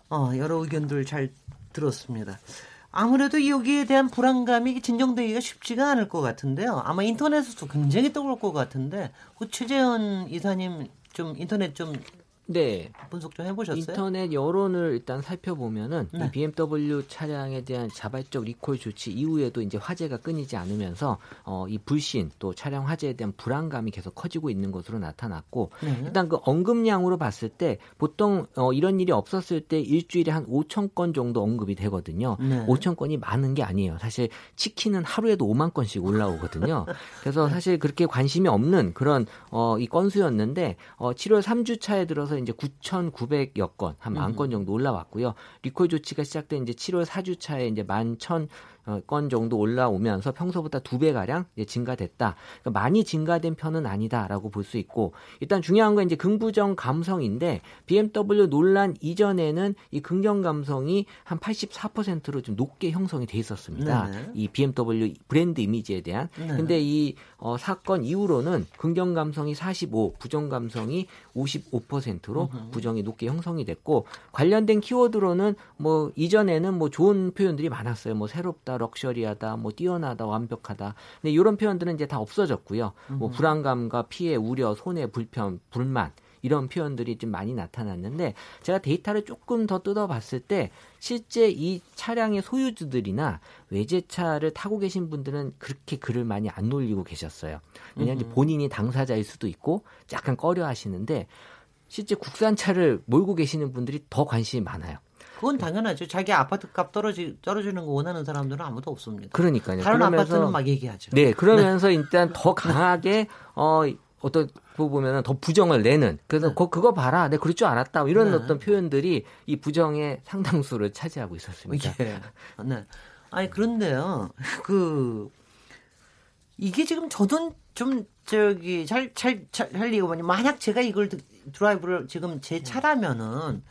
어, 여러 의견들 잘 들었습니다. 아무래도 여기에 대한 불안감이 진정되기가 쉽지가 않을 것 같은데요. 아마 인터넷에서도 굉장히 떠올 것 같은데, 그 최재현 이사님 좀 인터넷 좀 네. 분석 좀 해보셨어요? 인터넷 여론을 일단 살펴보면은 네. 이 BMW 차량에 대한 자발적 리콜 조치 이후에도 이제 화재가 끊이지 않으면서 어, 이 불신 또 차량 화재에 대한 불안감이 계속 커지고 있는 것으로 나타났고 네. 일단 그 언급량으로 봤을 때 보통 어, 이런 일이 없었을 때 일주일에 한 5천 건 정도 언급이 되거든요. 네. 5천 건이 많은 게 아니에요. 사실 치킨은 하루에도 5만 건씩 올라오거든요. 그래서 사실 그렇게 관심이 없는 그런 어, 이 건수였는데 어, 7월 3주 차에 들어서 이제 9,900여 건, 한 만 건 정도 올라왔고요. 리콜 조치가 시작된 이제 7월 4주차에 이제 11,000 어, 건 정도 올라오면서 평소보다 두 배 가량 증가됐다. 그러니까 많이 증가된 편은 아니다라고 볼 수 있고 일단 중요한 건 이제 긍부정 감성인데 BMW 논란 이전에는 이 긍정 감성이 한 84%로 좀 높게 형성이 돼 있었습니다. 네네. 이 BMW 브랜드 이미지에 대한. 네 근데 이 어, 사건 이후로는 긍정 감성이 45, 부정 감성이 55%로 으흠. 부정이 높게 형성이 됐고 관련된 키워드로는 뭐 이전에는 뭐 좋은 표현들이 많았어요. 뭐 새롭다 럭셔리하다, 뭐 뛰어나다, 완벽하다. 근데 이런 표현들은 이제 다 없어졌고요. 뭐 불안감과 피해, 우려, 손해, 불편, 불만 이런 표현들이 좀 많이 나타났는데 제가 데이터를 조금 더 뜯어봤을 때 실제 이 차량의 소유주들이나 외제차를 타고 계신 분들은 그렇게 글을 많이 안 올리고 계셨어요. 왜냐하면 본인이 당사자일 수도 있고 약간 꺼려 하시는데 실제 국산차를 몰고 계시는 분들이 더 관심이 많아요. 그건 당연하죠. 자기 아파트 값 떨어지, 떨어지는 거 원하는 사람들은 아무도 없습니다. 그러니까요. 다른 아파트는 막 얘기하죠. 네, 그러면서 네. 일단 더 강하게 어 어떤 그 보면은 더 부정을 내는 그래서 네. 그, 그거 봐라 내 그럴 줄 알았다 뭐 이런 네. 어떤 표현들이 이 부정의 상당수를 차지하고 있었습니다. 예. 네. 아니 그런데요 그 이게 지금 저도 좀 저기 잘 잘잘 이해가 뭐냐 만약 제가 이걸 드라이브를 지금 제 차라면은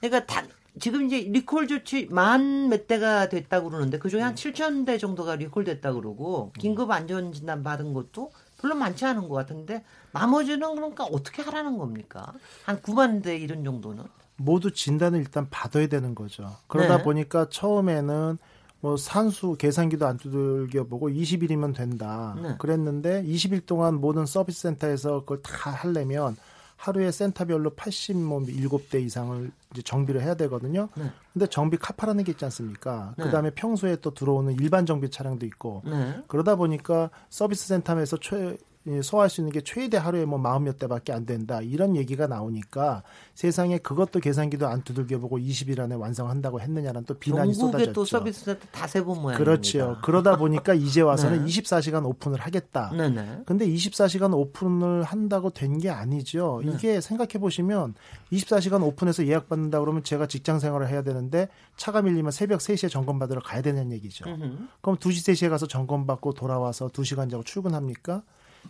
그러니까 다 지금 이제 리콜 조치 만 몇 대가 됐다고 그러는데 그중에 한 7천 대 정도가 리콜 됐다고 그러고 긴급 안전 진단 받은 것도 별로 많지 않은 것 같은데 나머지는 그러니까 어떻게 하라는 겁니까? 한 9만 대 이런 정도는 모두 진단을 일단 받아야 되는 거죠. 그러다 네. 보니까 처음에는 뭐 산수 계산기도 안 두들겨 보고 20일이면 된다. 네. 그랬는데 20일 동안 모든 서비스 센터에서 그걸 다 하려면 하루에 센터별로 87대 이상을 이제 정비를 해야 되거든요. 네. 근데 정비 카파라는 게 있지 않습니까? 네. 그다음에 평소에 또 들어오는 일반 정비 차량도 있고 네. 그러다 보니까 서비스 센터에서 최 소화할 수 있는 게 최대 하루에 뭐 마흔 몇 대밖에 안 된다 이런 얘기가 나오니까 세상에 그것도 계산기도 안 두들겨 보고 20일 안에 완성한다고 했느냐는 또 비난이 쏟아졌죠. 또 서비스 센터 다 세본 모양입니다. 그렇죠. 그러다 보니까 이제 와서는 네. 24시간 오픈을 하겠다. 네네. 근데 24시간 오픈을 한다고 된 게 아니죠. 네. 이게 생각해 보시면 24시간 오픈해서 예약 받는다 그러면 제가 직장 생활을 해야 되는데 차가 밀리면 새벽 3시에 점검 받으러 가야 되는 얘기죠. 으흠. 그럼 2시 3시에 가서 점검 받고 돌아와서 2시간 자고 출근합니까?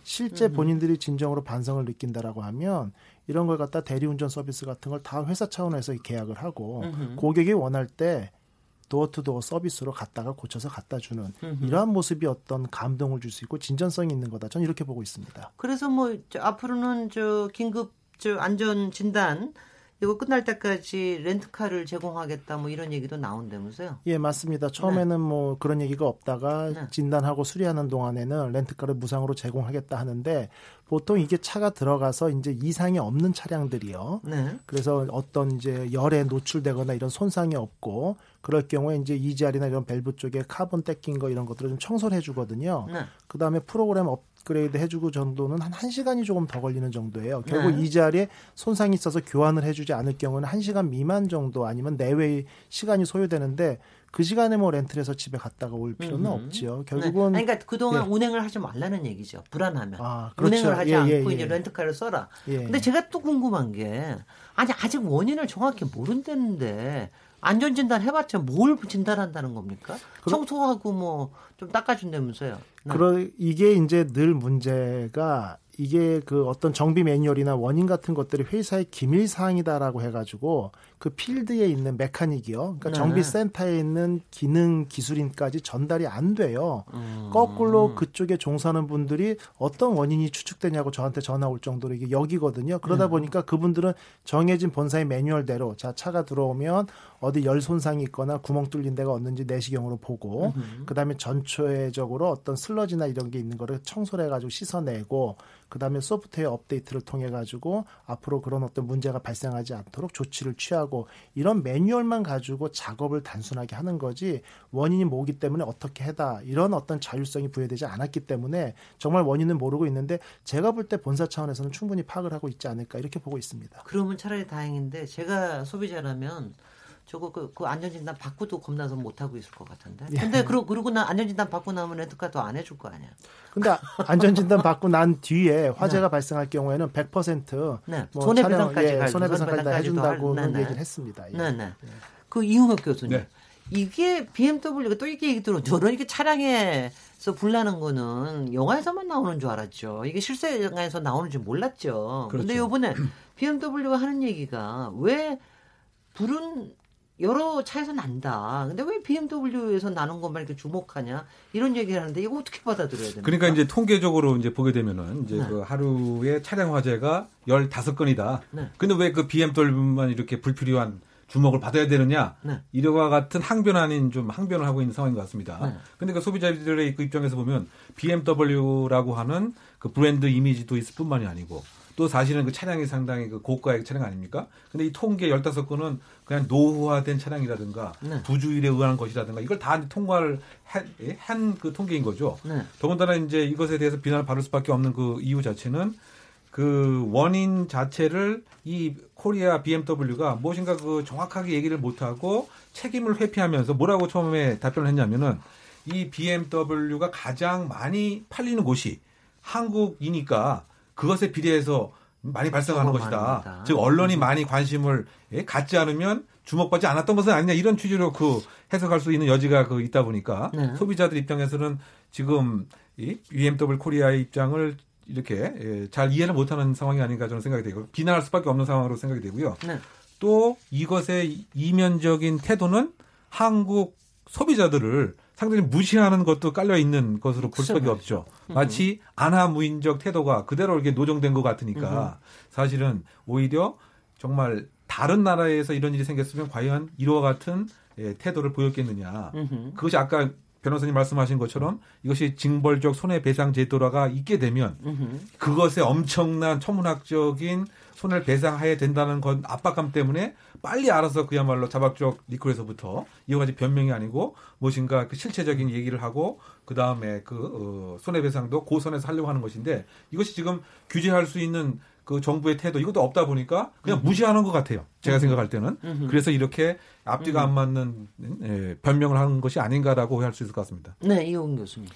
실제 음. 본인들이 진정으로 반성을 느낀다라고 하면 이런 걸 갖다 대리운전 서비스 같은 걸 다 회사 차원에서 계약을 하고. 고객이 원할 때 도어투도어 서비스로 갖다가 고쳐서 갖다 주는. 이러한 모습이 어떤 감동을 줄 수 있고 진전성이 있는 거다. 저는 이렇게 보고 있습니다. 그래서 뭐 앞으로는 저 긴급 저 안전 진단 이거 끝날 때까지 렌트카를 제공하겠다 뭐 이런 얘기도 나온다면서요? 예, 맞습니다. 처음에는 네. 뭐 그런 얘기가 없다가 네. 진단하고 수리하는 동안에는 렌트카를 무상으로 제공하겠다 하는데 보통 이게 차가 들어가서 이제 이상이 없는 차량들이요. 네. 그래서 어떤 이제 열에 노출되거나 이런 손상이 없고 그럴 경우에 이제 EGR이나 이런 밸브 쪽에 카본 때 낀 거 이런 것들을 좀 청소를 해주거든요. 네. 그 다음에 프로그램 업 업그레이드 해주고 정도는 한 1시간이 조금 더 걸리는 정도예요. 결국 네. 이 자리에 손상이 있어서 교환을 해주지 않을 경우는 1시간 미만 정도 아니면 내외의 시간이 소요되는데 그 시간에 뭐 렌트를 해서 집에 갔다가 올 필요는 음. 없지요. 네. 결국은 네. 그러니까 그동안 예. 운행을 하지 말라는 얘기죠. 불안하면 아, 그렇죠. 운행을 하지 예, 예 않고 예, 이제 렌트카를 써라. 예. 근데 제가 또 궁금한 게 아니 아직 원인을 정확히 모른다는데 안전 진단 해봤자 뭘 진단한다는 겁니까? 청소하고 뭐 좀 닦아준다면서요. 네. 그러 이게 이제 늘 문제가 이게 그 어떤 정비 매뉴얼이나 원인 같은 것들이 회사의 기밀 사항이다라고 해가지고 그 필드에 있는 메카닉이요. 그러니까 네. 정비 센터에 있는 기능 기술인까지 전달이 안 돼요. 음. 거꾸로 그쪽에 종사하는 분들이 어떤 원인이 추측되냐고 저한테 전화 올 정도로 이게 여기거든요. 그러다 음. 보니까 그분들은 정해진 본사의 매뉴얼대로 자 차가 들어오면 어디 열 손상이 있거나 구멍 뚫린 데가 없는지 내시경으로 보고 음. 그다음에 전체적으로 어떤 슬러지나 이런 게 있는 거를 청소를 해가지고 씻어내고 그다음에 소프트웨어 업데이트를 통해 가지고 앞으로 그런 어떤 문제가 발생하지 않도록 조치를 취하고 이런 매뉴얼만 가지고 작업을 단순하게 하는 거지 원인이 뭐기 때문에 어떻게 해다 이런 어떤 자율성이 부여되지 않았기 때문에 정말 원인은 모르고 있는데 제가 볼 때 본사 차원에서는 충분히 파악을 하고 있지 않을까 이렇게 보고 있습니다. 그러면 차라리 다행인데 제가 소비자라면 저거 그, 그 안전진단 받고도 겁나서 못 하고 있을 것 같은데. 예. 근데 그러, 그러고 나 안전진단 받고 나면 렌트카도 안 해줄 거 아니야. 근데 안전진단 받고 난 뒤에 화재가 네. 발생할 경우에는 100% 네. 뭐 손해배상까지 예, 손해배상까지 다 해준다고 할, 얘기를 했습니다. 예. 네, 네. 예. 그 이용혁 교수님. 네. 이게 BMW가 또 이게 얘기 들어 저런 이렇게 차량에서 불나는 거는 영화에서만 나오는 줄 알았죠. 이게 실생활에서 나오는 줄 몰랐죠. 그렇죠. 근데 요번에 BMW가 하는 얘기가 왜 불은 여러 차에서 난다. 근데 왜 BMW에서 나는 것만 이렇게 주목하냐? 이런 얘기를 하는데 이거 어떻게 받아들여야 됩니까? 그러니까 이제 통계적으로 이제 보게 되면은 이제 네. 그 하루에 차량 화재가 15건이다. 네. 근데 왜 그 BMW만 이렇게 불필요한 주목을 받아야 되느냐? 네. 이러와 같은 항변 아닌 좀 항변을 하고 있는 상황인 것 같습니다. 네. 근데 그 소비자들의 그 입장에서 보면 BMW라고 하는 그 브랜드 이미지도 있을 뿐만이 아니고 또 사실은 그 차량이 상당히 그 고가의 차량 아닙니까? 근데 이 통계 15건은 그냥 노후화된 차량이라든가 네. 부주일에 의한 것이라든가 이걸 다 통과를 한 그 통계인 거죠. 네. 더군다나 이제 이것에 대해서 비난을 받을 수밖에 없는 그 이유 자체는 그 원인 자체를 이 코리아 BMW가 무엇인가 그 정확하게 얘기를 못하고 책임을 회피하면서 뭐라고 처음에 답변을 했냐면은 이 BMW가 가장 많이 팔리는 곳이 한국이니까 그것에 비례해서 많이 발생하는 것이다. 많습니다. 즉 언론이 많이 관심을 예, 갖지 않으면 주목받지 않았던 것은 아니냐 이런 취지로 그 해석할 수 있는 여지가 그 있다 보니까 네. 소비자들 입장에서는 지금 이 BMW 코리아의 입장을 이렇게 예, 잘 이해를 못하는 상황이 아닌가 저는 생각이 되고 비난할 수밖에 없는 상황으로 생각이 되고요. 네. 또 이것의 이면적인 태도는 한국 소비자들을 상당히 무시하는 것도 깔려 있는 것으로 볼 수밖에 없죠. 음. 마치 안하무인적 태도가 그대로 이렇게 노정된 것 같으니까 사실은 오히려 정말 다른 나라에서 이런 일이 생겼으면 과연 이와 같은 예, 태도를 보였겠느냐. 그것이 아까 변호사님 말씀하신 것처럼 이것이 징벌적 손해배상 제도라가 있게 되면 그것에 엄청난 천문학적인 손해를 배상해야 된다는 건 압박감 때문에 빨리 알아서 그야말로 자박적 리콜에서부터 이와 같이 변명이 아니고 무엇인가 그 실체적인 얘기를 하고 그 다음에 그 어, 손해배상도 고선에서 하려고 하는 것인데 이것이 지금 규제할 수 있는 그 정부의 태도 이것도 없다 보니까 그냥 음. 무시하는 것 같아요. 제가 음. 생각할 때는 음. 그래서 이렇게 앞뒤가 음. 안 맞는 예, 변명을 하는 것이 아닌가라고 할 수 있을 것 같습니다. 네, 이용 교수님.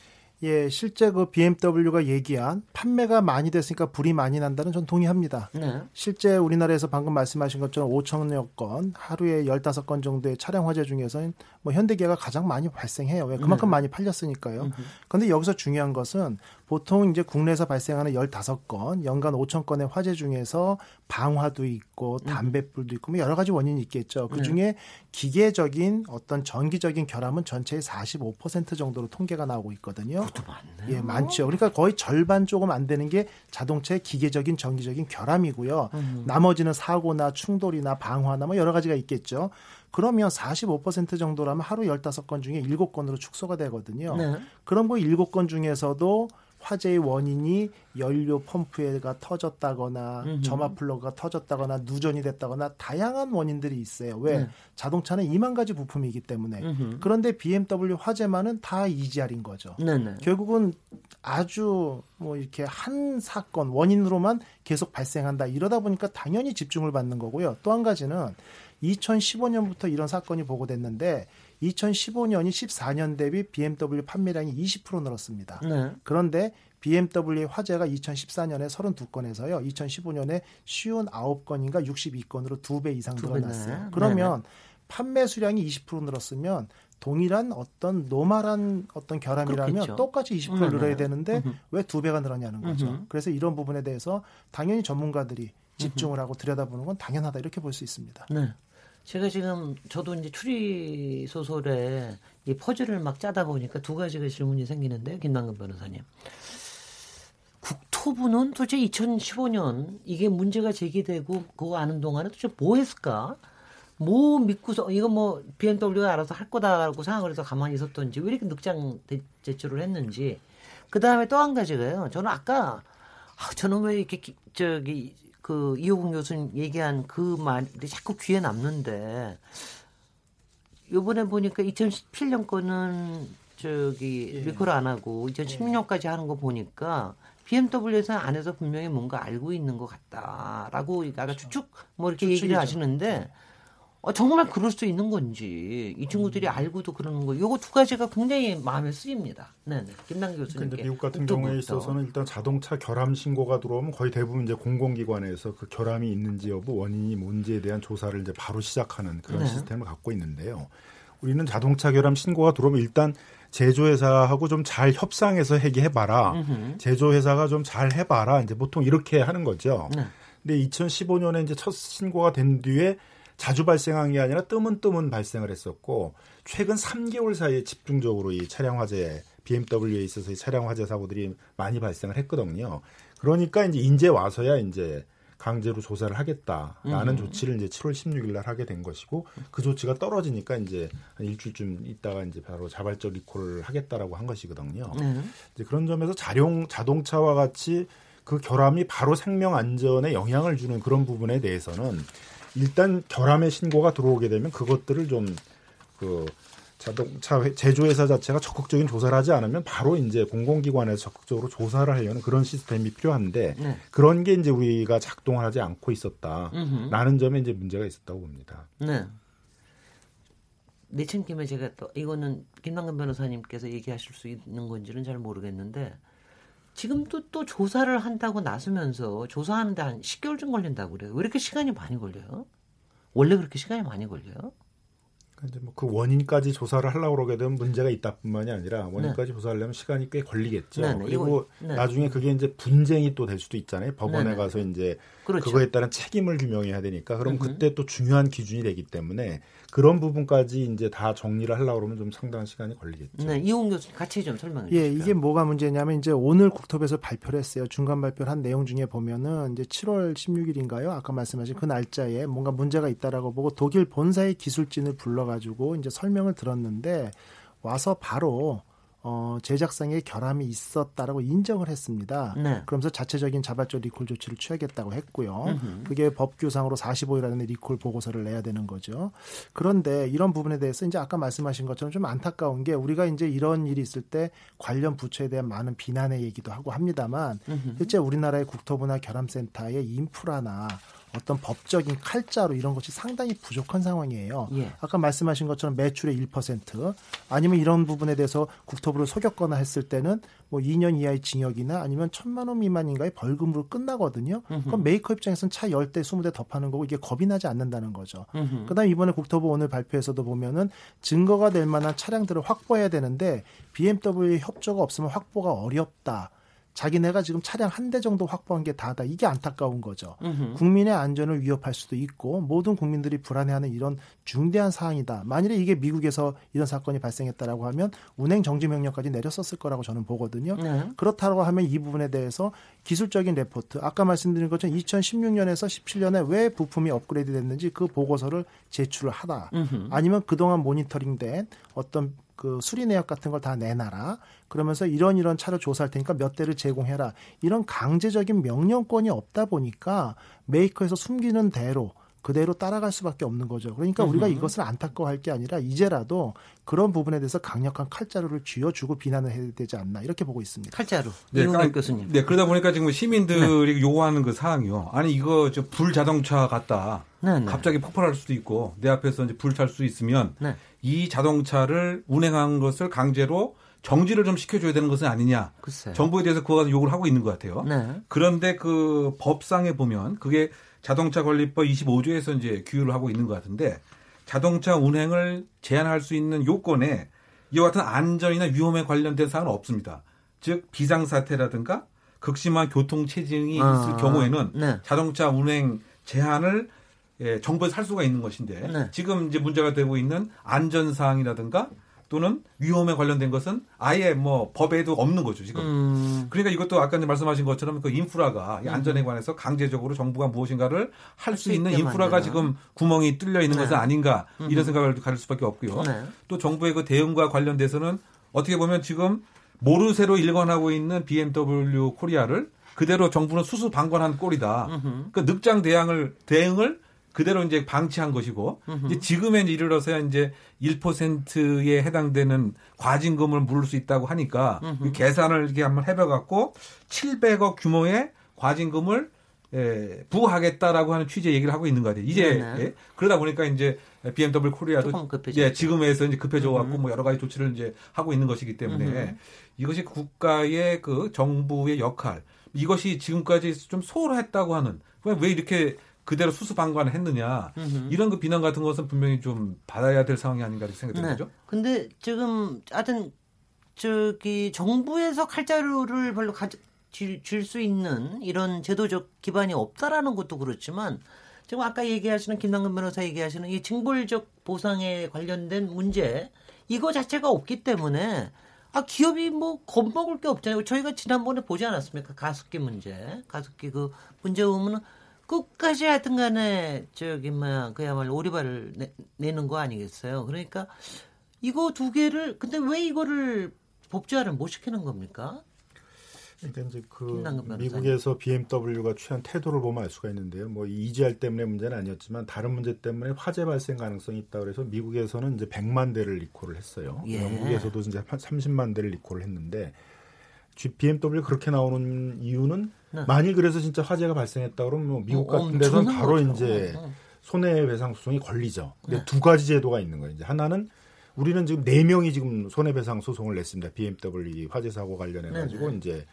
예, 실제 그 BMW가 얘기한 판매가 많이 됐으니까 불이 많이 난다는 전 동의합니다. 네. 실제 우리나라에서 방금 말씀하신 것처럼 5천여 건, 하루에 15건 정도의 차량 화재 중에서는 뭐 현대기아가 가장 많이 발생해요. 왜? 그만큼 네. 많이 팔렸으니까요. 그런데 여기서 중요한 것은 보통 이제 국내에서 발생하는 15건, 연간 5천 건의 화재 중에서 방화도 있고 담배불도 있고 뭐 여러 가지 원인이 있겠죠. 그 중에 네. 기계적인 어떤 전기적인 결함은 전체의 45% 정도로 통계가 나오고 있거든요. 그것도 많네요. 예, 많죠. 그러니까 거의 절반 조금 안 되는 게 자동차의 기계적인 전기적인 결함이고요. 음. 나머지는 사고나 충돌이나 방화나 뭐 여러 가지가 있겠죠. 그러면 45% 정도라면 하루 15건 중에 7건으로 축소가 되거든요. 네. 그런 거 7건 중에서도 화재의 원인이 연료 펌프가 터졌다거나 음흠. 점화 플러그가 터졌다거나 누전이 됐다거나 다양한 원인들이 있어요. 왜? 네. 자동차는 2만 가지 부품이기 때문에. 음흠. 그런데 BMW 화재만은 다 EGR인 거죠. 네네. 결국은 아주 뭐 이렇게 한 사건 원인으로만 계속 발생한다. 이러다 보니까 당연히 집중을 받는 거고요. 또 한 가지는 2015년부터 이런 사건이 보고됐는데 2015년이 14년 대비 BMW 판매량이 20% 늘었습니다. 네. 그런데 BMW의 화재가 2014년에 32건에서요. 2015년에 59건인가 62건으로 두 배 이상 늘어났어요. 그러면 네네. 판매 수량이 20% 늘었으면 동일한 어떤 normal한 어떤 결함이라면 그렇겠죠. 똑같이 20% 음, 늘어야 되는데 왜 두 배가 늘었냐는 거죠. 음흠. 그래서 이런 부분에 대해서 당연히 전문가들이 집중을 하고 들여다보는 건 당연하다 이렇게 볼 수 있습니다. 네. 제가 지금 저도 이제 추리 소설에 이 퍼즐을 막 짜다 보니까 두 가지가 질문이 생기는데요, 김남근 변호사님. 국토부는 도대체 2015년 이게 문제가 제기되고 그거 아는 동안에 도대체 뭐 했을까? 뭐 믿고서 이거 뭐 BMW가 알아서 할 거다라고 생각을 해서 가만히 있었던지 왜 이렇게 늑장 제출을 했는지 그 다음에 또 한 가지가요. 저는 아까 아, 저는 왜 이렇게 기, 저기 그 이호국 교수님 얘기한 그 말이 자꾸 귀에 남는데 요번에 보니까 2017년 거는 저기 예. 리콜 안 하고 2016년까지 하는 거 보니까 BMW에서 안에서 분명히 뭔가 알고 있는 것 같다라고 아까 그렇죠. 추측 뭐 이렇게 추측이죠. 얘기를 하시는데 네. 어, 정말 그럴 수 있는 건지 이 친구들이 음. 알고도 그러는 거 요거 두 가지가 굉장히 마음에 쓰입니다. 네, 네. 김남 교수님. 근데 미국 같은 경우에 있어서는 일단 자동차 결함 신고가 들어오면 거의 대부분 이제 공공기관에서 그 결함이 있는지 여부 원인이 뭔지에 대한 조사를 이제 바로 시작하는 그런 네. 시스템을 갖고 있는데요. 우리는 자동차 결함 신고가 들어오면 일단 제조회사하고 좀 잘 협상해서 해결해봐라. 제조회사가 좀 잘 해봐라. 이제 보통 이렇게 하는 거죠. 네. 근데 2015년에 이제 첫 신고가 된 뒤에 자주 발생한 게 아니라 뜨문뜨문 발생을 했었고 최근 3개월 사이에 집중적으로 이 차량 화재 BMW에 있어서 이 차량 화재 사고들이 많이 발생을 했거든요. 그러니까 이제 인제 와서야 이제 강제로 조사를 하겠다라는 음. 조치를 이제 7월 16일 날 하게 된 것이고 그 조치가 떨어지니까 이제 한 일주일쯤 있다가 이제 바로 자발적 리콜을 하겠다라고 한 것이거든요. 음. 이제 그런 점에서 자룡 자동차와 같이 그 결함이 바로 생명 안전에 영향을 주는 그런 부분에 대해서는 일단 결함의 신고가 들어오게 되면 그것들을 좀 그 자동차 제조회사 자체가 적극적인 조사를 하지 않으면 바로 이제 공공기관에서 적극적으로 조사를 하려는 그런 시스템이 필요한데 네. 그런 게 이제 우리가 작동하지 않고 있었다라는. 점에 이제 문제가 있었다고 봅니다. 네. 내친 김에 제가 또 이거는 김남근 변호사님께서 얘기하실 수 있는 건지는 잘 모르겠는데 지금도 또 조사를 한다고 나서면서 조사하는데 한 10개월 쯤 걸린다고 그래요. 왜 이렇게 시간이 많이 걸려요? 원래 그렇게 시간이 많이 걸려요? 이제 뭐그 원인까지 조사를 하려고 그러게 되면 문제가 있다뿐만이 아니라 원인까지 네. 조사하려면 시간이 꽤 걸리겠죠. 네, 네. 그리고 이거, 네. 나중에 그게 이제 분쟁이 또 될 수도 있잖아요. 법원에 네, 네. 가서 이제 그렇죠. 그거에 따른 책임을 규명해야 되니까 그럼 그때 또 중요한 기준이 되기 때문에 그런 부분까지 이제 다 정리를 하려고 그러면 좀 상당한 시간이 걸리겠죠. 네, 이홍 교수님 같이 좀 설명해 주시죠. 예, 이게 뭐가 문제냐면 이제 오늘 국토부에서 발표를 했어요. 중간 발표를 한 내용 중에 보면은 이제 7월 16일인가요? 아까 말씀하신 그 날짜에 뭔가 문제가 있다라고 보고 독일 본사의 기술진을 불러 가지고 이제 설명을 들었는데 와서 바로 어, 제작상에 결함이 있었다라고 인정을 했습니다. 네. 그러면서 자체적인 자발적 리콜 조치를 취하겠다고 했고요. 으흠. 그게 법규상으로 45일 안에 리콜 보고서를 내야 되는 거죠. 그런데 이런 부분에 대해서 이제 아까 말씀하신 것처럼 좀 안타까운 게 우리가 이제 이런 일이 있을 때 관련 부처에 대한 많은 비난의 얘기도 하고 합니다만 으흠. 실제 우리나라의 국토부나 결함센터의 인프라나 어떤 법적인 칼자루 이런 것이 상당히 부족한 상황이에요. 예. 아까 말씀하신 것처럼 매출의 1% 아니면 이런 부분에 대해서 국토부를 속였거나 했을 때는 뭐 2년 이하의 징역이나 아니면 천만 원 미만인가의 벌금으로 끝나거든요. 음흠. 그럼 메이커 입장에서는 차 10대, 20대 더 파는 거고 이게 겁이 나지 않는다는 거죠. 그다음에 이번에 국토부 오늘 발표에서도 보면은 증거가 될 만한 차량들을 확보해야 되는데 BMW 협조가 없으면 확보가 어렵다. 자기네가 지금 차량 한 대 정도 확보한 게 다다. 이게 안타까운 거죠. 으흠. 국민의 안전을 위협할 수도 있고 모든 국민들이 불안해하는 이런 중대한 사항이다. 만일에 이게 미국에서 이런 사건이 발생했다라고 하면 운행 정지 명령까지 내렸었을 거라고 저는 보거든요. 네. 그렇다고 하면 이 부분에 대해서 기술적인 레포트, 아까 말씀드린 것처럼 2016년에서 17년에 왜 부품이 업그레이드 됐는지 그 보고서를 제출을 하다. 으흠. 아니면 그동안 모니터링된 어떤 그 수리 내역 같은 걸 다 내놔라. 그러면서 이런 이런 차를 조사할 테니까 몇 대를 제공해라. 이런 강제적인 명령권이 없다 보니까 메이커에서 숨기는 대로 그대로 따라갈 수밖에 없는 거죠. 그러니까 우리가 이것을 안타까워할 게 아니라 이제라도 그런 부분에 대해서 강력한 칼자루를 쥐어주고 비난을 해야 되지 않나 이렇게 보고 있습니다. 칼자루. 네, 이훈 교수님. 네, 그러다 보니까 지금 시민들이 네. 요구하는 그 사항이요. 아니 이거 저 불 자동차 같다. 네, 네. 갑자기 폭발할 수도 있고 내 앞에서 이제 불탈 수 있으면 네. 이 자동차를 운행한 것을 강제로 정지를 좀 시켜줘야 되는 것은 아니냐. 글쎄요. 정부에 대해서 그거 요구를 하고 있는 것 같아요. 네. 그런데 그 법상에 보면 그게 자동차 관리법 25조에서 이제 규율을 하고 있는 것 같은데 자동차 운행을 제한할 수 있는 요건에 이와 같은 안전이나 위험에 관련된 사항은 없습니다. 즉 비상 사태라든가 극심한 교통 체증이 아, 있을 경우에는 네. 자동차 운행 제한을 예, 정부에서 할 수가 있는 것인데 네. 지금 이제 문제가 되고 있는 안전 사항이라든가 또는 위험에 관련된 것은 아예 뭐 법에도 없는 거죠 지금. 음. 그러니까 이것도 아까 말씀하신 것처럼 그 인프라가 음. 안전에 관해서 강제적으로 정부가 무엇인가를 할 수 있는 인프라가 만드나. 지금 구멍이 뚫려 있는 네. 것은 아닌가 이런 생각을 가질 수밖에 없고요. 네. 또 정부의 그 대응과 관련돼서는 어떻게 보면 지금 모르쇠로 일관하고 있는 BMW 코리아를 그대로 정부는 수수방관한 꼴이다. 그 늑장 대응을 대응을 그대로 이제 방치한 것이고 이제 지금에 이르러서야 이제 1%에 해당되는 과징금을 물을 수 있다고 하니까 계산을 이렇게 한번 해봐 갖고 700억 규모의 과징금을 예, 부하겠다라고 하는 취지의 얘기를 하고 있는 거 같아요. 이제 예, 그러다 보니까 이제 BMW 코리아도 예, 지금에서 이제 급해져 갖고 뭐 여러 가지 조치를 이제 하고 있는 것이기 때문에 음흠. 이것이 국가의 그 정부의 역할 이것이 지금까지 좀 소홀했다고 하는 왜 이렇게 그대로 수수방관을 했느냐 음흠. 이런 그 비난 같은 것은 분명히 좀 받아야 될 상황이 아닌가 이렇게 생각이 네. 죠 근데 지금 하여튼 저기 정부에서 칼자루를 별로 줄수 있는 이런 제도적 기반이 없다라는 것도 그렇지만 지금 아까 얘기하시는 김남근 변호사 얘기하시는 이 징벌적 보상에 관련된 문제 이거 자체가 없기 때문에 아 기업이 뭐 겁먹을 게 없잖아요. 저희가 지난번에 보지 않았습니까? 가습기 문제, 가습기 그 문제 보면은 끝까지 하여튼 간에 저기 뭐야 그야말로 오리발을 내, 내는 거 아니겠어요. 그러니까 이거 두 개를 근데 왜 이거를 법제화를 못 시키는 겁니까? 그러니까 이제 그 미국에서 BMW가 취한 태도를 보면 알 수가 있는데요. 뭐 이지할 때문에 문제는 아니었지만 다른 문제 때문에 화재 발생 가능성이 있다 그래서 미국에서는 이제 100만 대를 리콜을 했어요. 예. 영국에서도 이제 30만 대를 리콜을 했는데 BMW 그렇게 나오는 이유는 네. 만일 그래서 진짜 화재가 발생했다 그러면 뭐 미국 어, 같은 데서는 바로 거죠. 이제 어, 어. 손해배상 소송이 걸리죠. 근데 네. 두 가지 제도가 있는 거예요. 이제 하나는 우리는 지금 네 명이 지금 손해배상 소송을 냈습니다. BMW 화재 사고 관련해 가지고 네, 네. 이제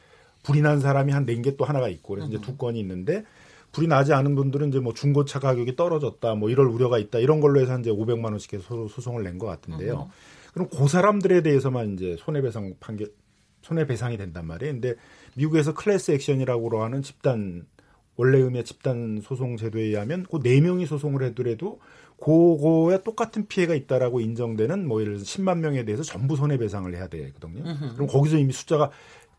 불이 난 사람이 한 네 개 또 하나가 있고 그래서 이제 두 건이 있는데 불이 나지 않은 분들은 이제 뭐 중고차 가격이 떨어졌다 뭐 이럴 우려가 있다 이런 걸로 해서 이제 500만 원씩 해서 소송을 낸 것 같은데요. 그럼 그 사람들에 대해서만 이제 손해배상 판결 손해배상이 된단 말이에요. 근데 미국에서 클래스 액션이라고 하는 집단 원래 의미의 집단 소송 제도에 의하면 그 네 명이 소송을 해더라도 그거에 똑같은 피해가 있다라고 인정되는 뭐 예를 들어서 10만 명에 대해서 전부 손해 배상을 해야 되거든요. 으흠. 그럼 거기서 이미 숫자가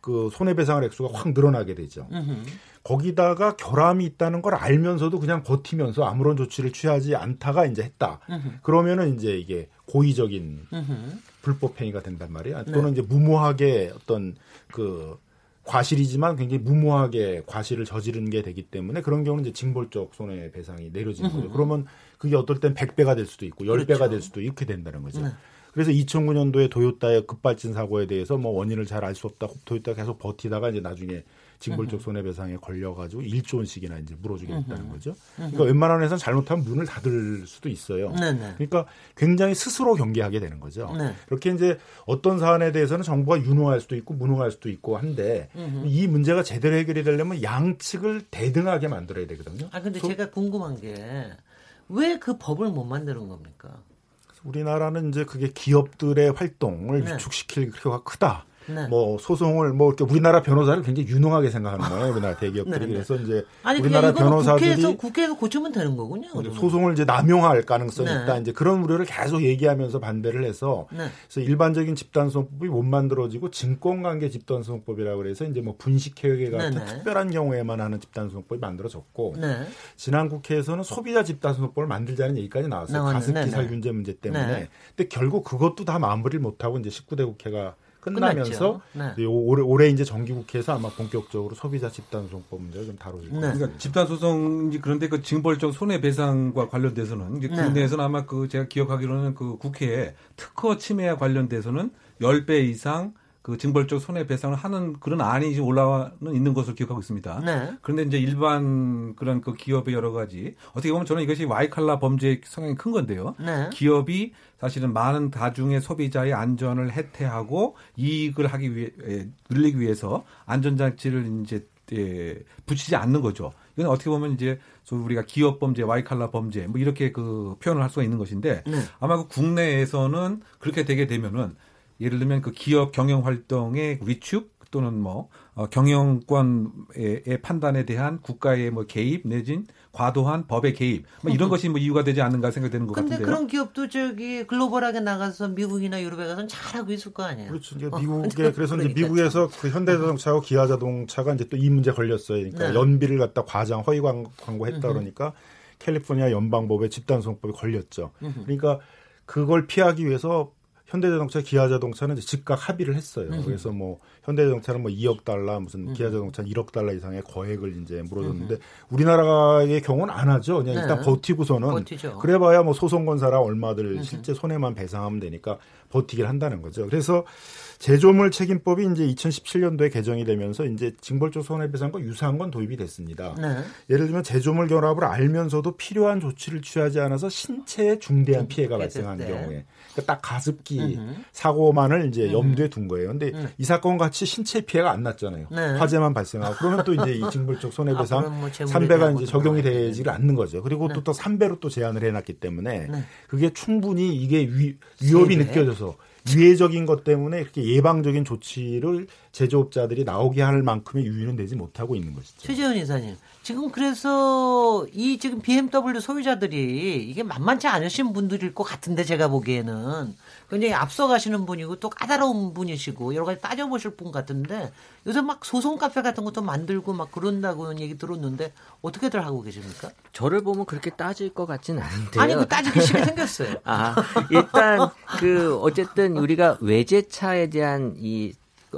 그 손해 배상을 액수가 확 늘어나게 되죠. 으흠. 거기다가 결함이 있다는 걸 알면서도 그냥 버티면서 아무런 조치를 취하지 않다가 이제 했다. 으흠. 그러면은 이제 이게 고의적인. 불법 행위가 된단 말이야. 또는 네. 이제 무모하게 어떤 그 과실이지만 굉장히 무모하게 과실을 저지른 게 되기 때문에 그런 경우는 이제 징벌적 손해배상이 내려지는 거죠. 그러면 그게 어떨 땐 100배가 될 수도 있고 10배가 그렇죠. 될 수도 이렇게 된다는 거죠. 네. 그래서 2009년도에 도요타의 급발진 사고에 대해서 뭐 원인을 잘 알 수 없다. 도요타 계속 버티다가 이제 나중에 징벌적 손해배상에 걸려가지고 1조 원씩이나 이제 물어주겠다는 거죠. 그러니까 웬만한 회사는 잘못하면 문을 닫을 수도 있어요. 네네. 그러니까 굉장히 스스로 경계하게 되는 거죠. 네. 이렇게 이제 어떤 사안에 대해서는 정부가 유능할 수도 있고 무능할 수도 있고 한데. 이 문제가 제대로 해결이 되려면 양측을 대등하게 만들어야 되거든요. 아 근데 소... 제가 궁금한 게 왜 그 법을 못 만드는 겁니까? 우리나라는 이제 그게 기업들의 활동을 네. 위축시킬 필요가 크다. 네. 뭐 소송을 뭐 이렇게 우리나라 변호사를 굉장히 유능하게 생각하는 거예요. 우리나라 대기업들이 네, 네. 그래서 이제 아니, 우리나라 변호사들이 국회에서, 국회에서 고치면 되는 거군요. 그러면. 소송을 이제 남용할 가능성이 네. 있다. 이제 그런 우려를 계속 얘기하면서 반대를 해서 네. 그래서 일반적인 집단소송법이 못 만들어지고 증권관계 집단소송법이라고 그래서 이제 뭐 분식회계 같은 네, 특별한 경우에만 하는 집단소송법이 만들어졌고 지난 국회에서는 소비자 집단소송법을 만들자는 얘기까지 나왔어요. 가습기 살균제 문제 때문에. 근데 결국 그것도 다 마무리를 못하고 이제 19대 국회가 끝나면서 네. 올해, 올해 이제 정기국회에서 아마 본격적으로 소비자 집단 소송법 문제를 좀 다룰 거예요. 네. 그러니까 집단 소송이 그런데 그 징벌적 손해배상과 관련돼서는 이제 네. 국내에서는 아마 그 제가 기억하기로는 그 국회에 특허 침해와 관련돼서는 10배 이상 그 징벌적 손해배상을 하는 그런 안이 지금 올라와는 있는 것으로 기억하고 있습니다. 네. 그런데 이제 일반 그런 그 기업의 여러 가지 어떻게 보면 저는 이것이 와이칼라 범죄의 성향이 큰 건데요. 네. 기업이 사실은 많은 다중의 소비자의 안전을 해태하고 이익을 하기 위해 늘리기 위해서 안전장치를 이제 예, 붙이지 않는 거죠. 이건 어떻게 보면 이제 우리가 기업 범죄, 와이칼라 범죄 뭐 이렇게 그 표현을 할 수가 있는 것인데 네. 아마 그 국내에서는 그렇게 되게 되면은 예를 들면 그 기업 경영 활동의 위축 또는 뭐 어, 경영권의 판단에 대한 국가의 뭐 개입 내진 과도한 법의 개입 뭐 이런 것이 뭐 이유가 되지 않는가 생각되는 것 같은데요. 근데 그런 기업도 저기 글로벌하게 나가서 미국이나 유럽에 가서 잘하고 있을 거 아니에요. 그렇죠. 이제 어, 미국에 어, 그래서 그러니까. 이제 미국에서 그 현대자동차하고 기아자동차가 이제 또 이 문제 걸렸어요. 그러니까 네. 연비를 갖다 과장 허위 광고 했다 그러니까 캘리포니아 연방법에 집단소송법이 걸렸죠. 그러니까 그걸 피하기 위해서 현대자동차, 기아자동차는 즉각 합의를 했어요. 음. 그래서 뭐 현대자동차는 뭐 2억 달러, 무슨 음. 기아자동차는 1억 달러 이상의 거액을 이제 물어줬는데 음. 우리나라의 경우는 안 하죠. 그냥 네. 일단 버티고서는 버티죠. 그래봐야 뭐 소송건사라 얼마들 실제 손해만 배상하면 되니까 버티기를 한다는 거죠. 그래서 제조물 책임법이 이제 2017년도에 개정이 되면서 이제 징벌적 손해배상과 유사한 건 도입이 됐습니다. 네. 예를 들면 제조물 결합을 알면서도 필요한 조치를 취하지 않아서 신체에 중대한 피해가 발생하는 경우에 그러니까 딱 가습기 으흠. 사고만을 이제 염두에 둔 거예요. 근데 음. 이 사건 같이 신체 피해가 안 났잖아요. 네. 화재만 발생하고 그러면 또 이제 이 징벌적 손해배상 뭐 3배가 이제 적용이 되지를 않는 거죠. 그리고 네. 또, 또 3배로 또 제한을 해놨기 때문에 네. 그게 충분히 이게 위, 위협이 느껴져서 유해적인 것 때문에 이렇게 예방적인 조치를 제조업자들이 나오게 할 만큼의 유인은 되지 못하고 있는 것이죠. 최재현 이사님, 지금 그래서 이 지금 BMW 소유자들이 이게 만만치 않으신 분들일 것 같은데 제가 보기에는 굉장히 앞서가시는 분이고 또 까다로운 분이시고 여러 가지 따져보실 분 같은데 요새 막 소송 카페 같은 것도 만들고 막 그런다고는 얘기 들었는데 어떻게들 하고 계십니까? 저를 보면 그렇게 따질 것 같지는 않은데요. 아니 그 따지기 쉽게 생겼어요. 아 일단 그 어쨌든 우리가 외제차에 대한 이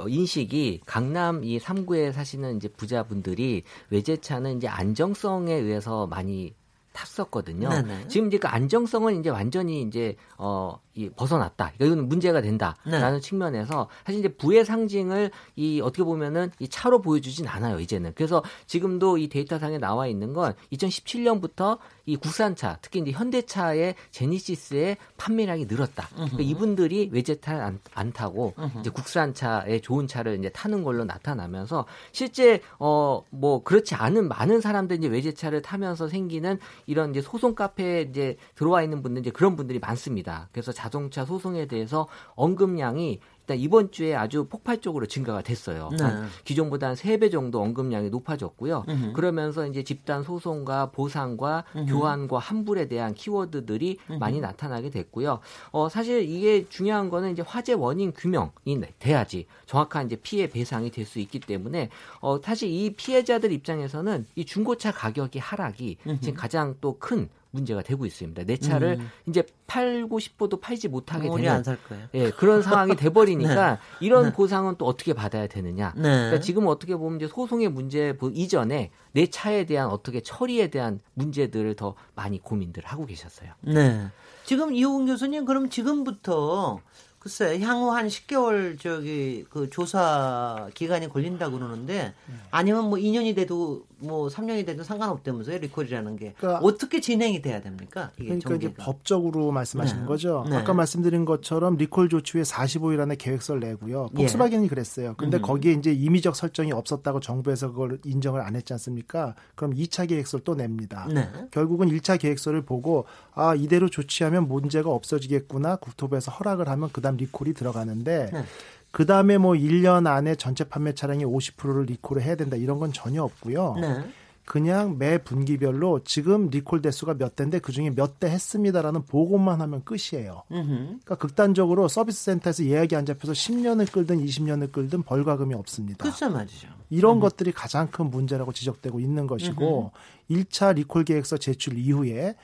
인식이 강남 이 3구에 사시는 이제 부자분들이 외제차는 이제 안정성에 의해서 많이 탔었거든요. 네네. 지금 이제 그 안정성은 이제 완전히 이제 어이 벗어났다. 이거는 문제가 된다라는 네. 측면에서 사실 이제 부의 상징을 이 어떻게 보면은 이 차로 보여주진 않아요 이제는. 그래서 지금도 이 데이터상에 나와 있는 건 2017년부터 이 국산차 특히 이제 현대차의 제니시스의 판매량이 늘었다. 그러니까 이분들이 외제차 안, 안 타고 으흠. 이제 국산차의 좋은 차를 이제 타는 걸로 나타나면서 실제 어 뭐 그렇지 않은 많은 사람들이 이제 외제차를 타면서 생기는 이런 이제 소송 카페에 이제 들어와 있는 분들 이제 그런 분들이 많습니다. 그래서 자 자동차 소송에 대해서 언급량이 일단 이번 주에 아주 폭발적으로 증가가 됐어요. 네. 기존보다 한 3배 정도 언급량이 높아졌고요. 음흠. 그러면서 이제 집단 소송과 보상과 음흠. 교환과 환불에 대한 키워드들이 음흠. 많이 나타나게 됐고요. 어, 사실 이게 중요한 거는 이제 화재 원인 규명이 돼야지 정확한 이제 피해 배상이 될 수 있기 때문에 어, 사실 이 피해자들 입장에서는 이 중고차 가격이 하락이 지금 가장 또 큰 문제가 되고 있습니다. 내 차를 음. 이제 팔고 싶어도 팔지 못하게 되는 안살 거예요. 예, 그런 상황이 돼 버리니까 네. 이런 네. 보상은 또 어떻게 받아야 되느냐. 네. 그러니까 지금 어떻게 보면 이제 소송의 문제 이전에 내 차에 대한 어떻게 처리에 대한 문제들을 더 많이 고민들 하고 계셨어요. 네. 지금 이호근 교수님 그럼 지금부터 글쎄 향후 한 10개월 저기 그 조사 기간이 걸린다고 그러는데 아니면 뭐 2년이 돼도 뭐 3년이 돼도 상관없다면서요 리콜이라는 게 그러니까 어떻게 진행이 돼야 됩니까? 그러니까 전개가. 이제 법적으로 말씀하시는 네. 거죠. 네. 아까 말씀드린 것처럼 리콜 조치 후에 45일 안에 계획서를 내고요. 예. 폭스바겐이 예. 그랬어요. 근데 음. 거기에 이제 임의적 설정이 없었다고 정부에서 그걸 인정을 안 했지 않습니까? 그럼 2차 계획서를 또 냅니다. 네. 결국은 1차 계획서를 보고 아 이대로 조치하면 문제가 없어지겠구나 국토부에서 허락을 하면 그다음 리콜이 들어가는데. 네. 그 다음에 뭐 1년 안에 전체 판매 차량의 50%를 리콜을 해야 된다 이런 건 전혀 없고요. 네. 그냥 매 분기별로 지금 리콜 대수가 몇 대인데 그 중에 몇 대 했습니다라는 보고만 하면 끝이에요. 으흠. 그러니까 극단적으로 서비스 센터에서 예약이 안 잡혀서 10년을 끌든 20년을 끌든 벌과금이 없습니다. 그렇죠, 말이죠. 이런 으흠. 것들이 가장 큰 문제라고 지적되고 있는 것이고 으흠. 1차 리콜 계획서 제출 이후에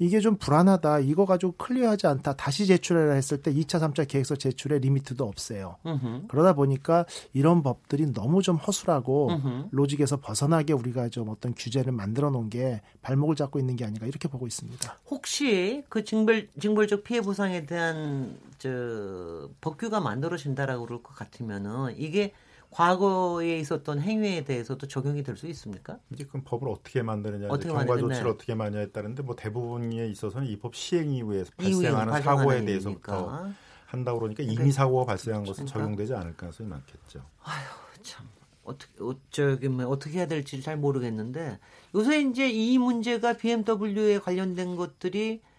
이게 좀 불안하다. 이거 가지고 클리어하지 않다. 다시 제출해라 했을 때 2차, 3차 계획서 제출에 리미트도 없어요. 으흠. 그러다 보니까 이런 법들이 너무 좀 허술하고 으흠. 로직에서 벗어나게 우리가 좀 어떤 규제를 만들어 놓은 게 발목을 잡고 있는 게 아닌가 이렇게 보고 있습니다. 혹시 그 징벌 징벌적 피해 보상에 대한 저 법규가 만들어진다라고 그럴 것 같으면은 이게 과거에 있었던 행위에 대해서도 적용이 될 수 있습니까? 이제 그럼 법을 어떻게 만드느냐, 어떻게 경과 조치를 네. 어떻게 마냐에 따른데 뭐 대부분에 있어서는 이 법 시행 이후에 발생하는 사고에 대해서부터 한다고 그러니까 이미 사고가 발생한 것은 적용되지 않을 가능성이 많겠죠. 아휴 참 어떻게 어쩌기 뭐 어떻게 해야 될지 잘 모르겠는데 요새 이제 이 문제가 BMW에 관련된 것들이 아,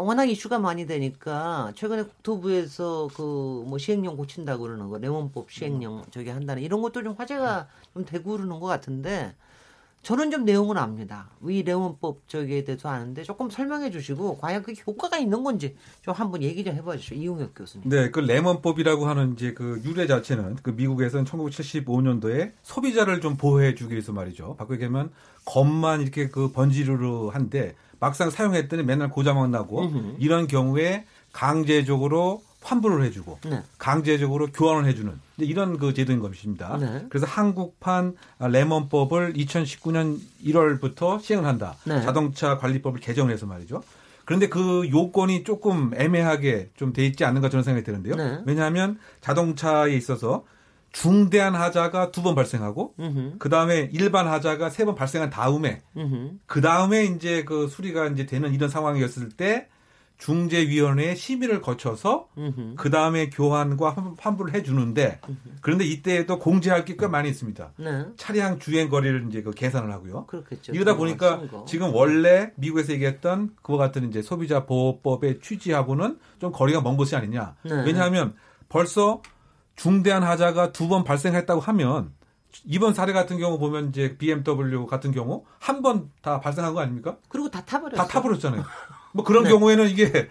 워낙 이슈가 많이 되니까 최근에 국토부에서 그 뭐 시행령 고친다고 그러는 거 레몬법 시행령 저기 한다는 이런 것도 좀 화제가 좀 되고 그러는 것 같은데 저는 좀 내용을 압니다. 위 레몬법 저기에 대해서 아는데 조금 설명해 주시고 과연 그게 효과가 있는 건지 좀 한번 얘기 좀 해봐 주시죠. 이용혁 교수님. 네, 그 레몬법이라고 하는 이제 그 유래 자체는 그 미국에서는 1975년도에 소비자를 좀 보호해 주기 위해서 말이죠. 바꾸게 되면 겉만 이렇게 그 번지르르 한데 막상 사용했더니 맨날 고장만 나고 으흠. 이런 경우에 강제적으로 환불을 해주고 네. 강제적으로 교환을 해주는 이런 그 제도인 것입니다. 네. 그래서 한국판 레몬법을 2019년 1월부터 시행을 한다. 네. 자동차 관리법을 개정해서 말이죠. 그런데 그 요건이 조금 애매하게 좀 돼 있지 않는가 저는 생각이 드는데요. 네. 왜냐하면 자동차에 있어서 중대한 하자가 두 번 발생하고 그 다음에 일반 하자가 세 번 발생한 다음에 그 다음에 이제 그 수리가 이제 되는 이런 상황이었을 때 중재위원회의 심의를 거쳐서 그 다음에 교환과 환불을 해주는데 그런데 이때에도 공제할 게 꽤 많이 있습니다. 네. 차량 주행 거리를 이제 그 계산을 하고요. 그렇겠죠. 이러다 보니까 지금 원래 미국에서 얘기했던 그와 같은 이제 소비자 보호법의 취지하고는 좀 거리가 먼 것이 아니냐. 네. 왜냐하면 벌써 중대한 하자가 두 번 발생했다고 하면 이번 사례 같은 경우 보면 이제 BMW 같은 경우 한 번 다 발생한 거 아닙니까? 그리고 다 타버렸어요. 다 타버렸잖아요. 뭐 그런 네. 경우에는 이게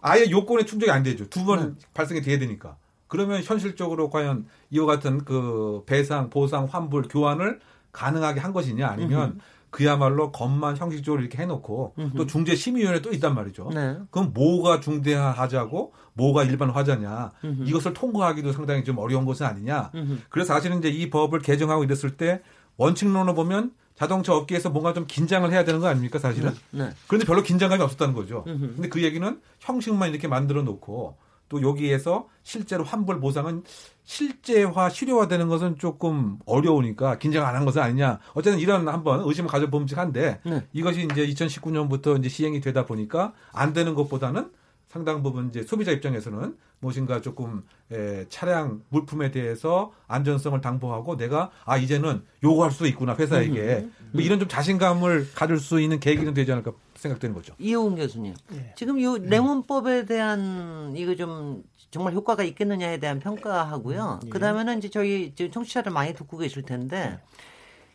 아예 요건에 충족이 안 되죠. 두번 네. 발생이 돼야 되니까. 그러면 현실적으로 과연 이와 같은 그 배상, 보상, 환불, 교환을 가능하게 한 것이냐 아니면 그야말로 겉만 형식적으로 이렇게 해놓고 음흠. 또 중재 심의위원회 또 있단 말이죠. 네. 그럼 뭐가 중대한 하자고 뭐가 일반 화자냐 음흠. 이것을 통과하기도 상당히 좀 어려운 것은 아니냐. 음흠. 그래서 사실은 이제 이 법을 개정하고 이랬을 때 원칙론으로 보면 자동차 업계에서 뭔가 좀 긴장을 해야 되는 거 아닙니까 사실은? 네. 네. 그런데 별로 긴장감이 없었다는 거죠. 근데 그 얘기는 형식만 이렇게 만들어 놓고 또 여기에서 실제로 환불 보상은 실제화 실효화되는 것은 조금 어려우니까 긴장 안 한 것은 아니냐. 어쨌든 이런 한번 의심을 가져봄직한데 네. 이것이 이제 2019년부터 이제 시행이 되다 보니까 안 되는 것보다는 상당 부분 이제 소비자 입장에서는 무엇인가 조금 에, 차량 물품에 대해서 안전성을 당보하고 내가 아 이제는 요구할 수 있구나 회사에게 뭐 이런 좀 자신감을 가질 수 있는 계기는 되지 않을까 생각되는 거죠. 이호웅 교수님, 예. 지금 이 레몬법에 대한 이거 좀 정말 효과가 있겠느냐에 대한 평가하고요. 음, 예. 그다음에는 이제 저희 청취자들 많이 듣고 계실 텐데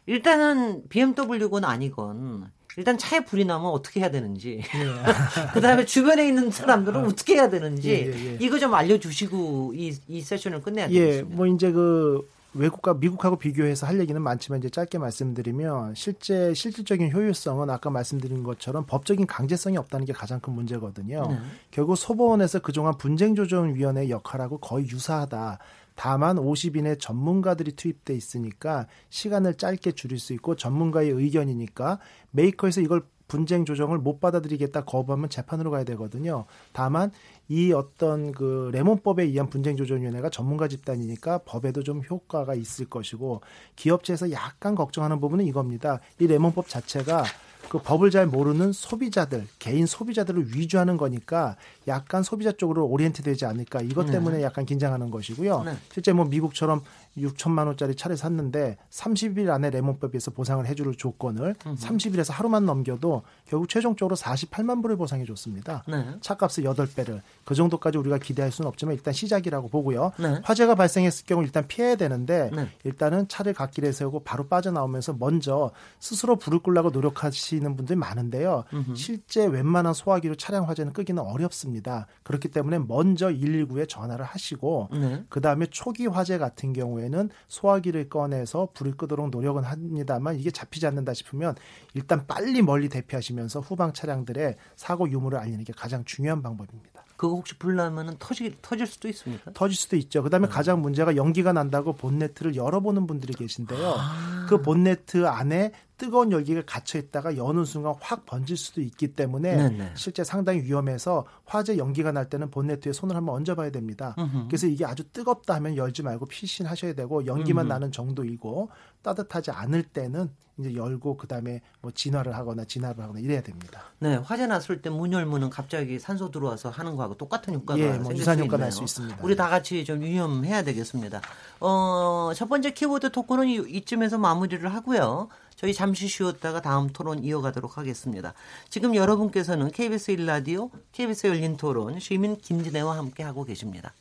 일단은 BMW건 아니건 일단 차에 불이 나면 어떻게 해야 되는지, 예. 그 다음에 주변에 있는 사람들은 어. 떻게 해야 되는지, 예, 예, 예, 이거 좀 알려주시고 이, 이 세션을 끝내야 되겠습니다. 예, 뭐 이제 그 외국과 미국하고 비교해서 할 얘기는 많지만 이제 짧게 말씀드리면 실제 실질적인 효율성은 아까 말씀드린 것처럼 법적인 강제성이 없다는 게 가장 큰 문제거든요. 네. 결국 소법원에서 그동안 분쟁조정위원회 역할하고 거의 유사하다. 다만 50인의 전문가들이 투입돼 있으니까 시간을 짧게 줄일 수 있고 전문가의 의견이니까 메이커에서 이걸 분쟁 조정을 못 받아들이겠다 거부하면 재판으로 가야 되거든요. 다만 이 어떤 그 레몬법에 의한 분쟁조정위원회가 전문가 집단이니까 법에도 좀 효과가 있을 것이고 기업체에서 약간 걱정하는 부분은 이겁니다. 이 레몬법 자체가 그 법을 잘 모르는 소비자들, 개인 소비자들을 위주하는 거니까 약간 소비자 쪽으로 orient 되지 않을까 이것 네. 때문에 네. 약간 긴장하는 것이고요. 네. 실제 뭐 미국처럼 6천만 원짜리 차를 샀는데 30일 안에 레몬법에서 보상을 해줄 조건을 음흠. 30일에서 하루만 넘겨도 결국 최종적으로 48만 불을 보상해 줬습니다. 네. 차값을 8배를 그 정도까지 우리가 기대할 수는 없지만 일단 시작이라고 보고요. 네. 화재가 발생했을 경우 일단 피해야 되는데 네. 일단은 차를 갓길에 세우고 바로 빠져나오면서 먼저 스스로 불을 끌라고 노력하시 는 분들이 많은데요. 음흠. 실제 웬만한 소화기로 차량 화재는 끄기는 어렵습니다. 그렇기 때문에 먼저 119에 전화를 하시고 네. 그다음에 초기 화재 같은 경우에 경우에는 소화기를 꺼내서 불을 끄도록 노력은 합니다만 이게 잡히지 않는다 싶으면 일단 빨리 멀리 대피하시면서 후방 차량들의 사고 유무를 알리는 게 가장 중요한 방법입니다. 그거 혹시 불나면은 터지 터질 수도 있습니까? 터질 수도 있죠. 그다음에 네. 가장 문제가 연기가 난다고 본네트를 열어보는 분들이 계신데요. 아. 그 본네트 안에 뜨거운 열기가 갇혀 있다가 여는 순간 확 번질 수도 있기 때문에 네네. 실제 상당히 위험해서 화재 연기가 날 때는 본네트에 손을 한번 얹어봐야 됩니다. 으흠. 그래서 이게 아주 뜨겁다 하면 열지 말고 피신하셔야 되고 연기만 으흠. 나는 정도이고 따뜻하지 않을 때는 이제 열고 그다음에 뭐 진화를 하거나 진압을 하거나 이래야 됩니다. 네, 화재 났을 때 문 열면은 갑자기 산소 들어와서 하는 거하고 똑같은 효과가 예, 뭐 유산 효과 날 수 있습니다. 우리 다 같이 좀 위험해야 되겠습니다. 어, 첫 번째 키보드 토크는 이쯤에서 마무리를 하고요. 저희 잠시 쉬었다가 다음 토론 이어가도록 하겠습니다. 지금 여러분께서는 KBS 1라디오, KBS 열린 토론, 시민 김진애와 함께 하고 계십니다.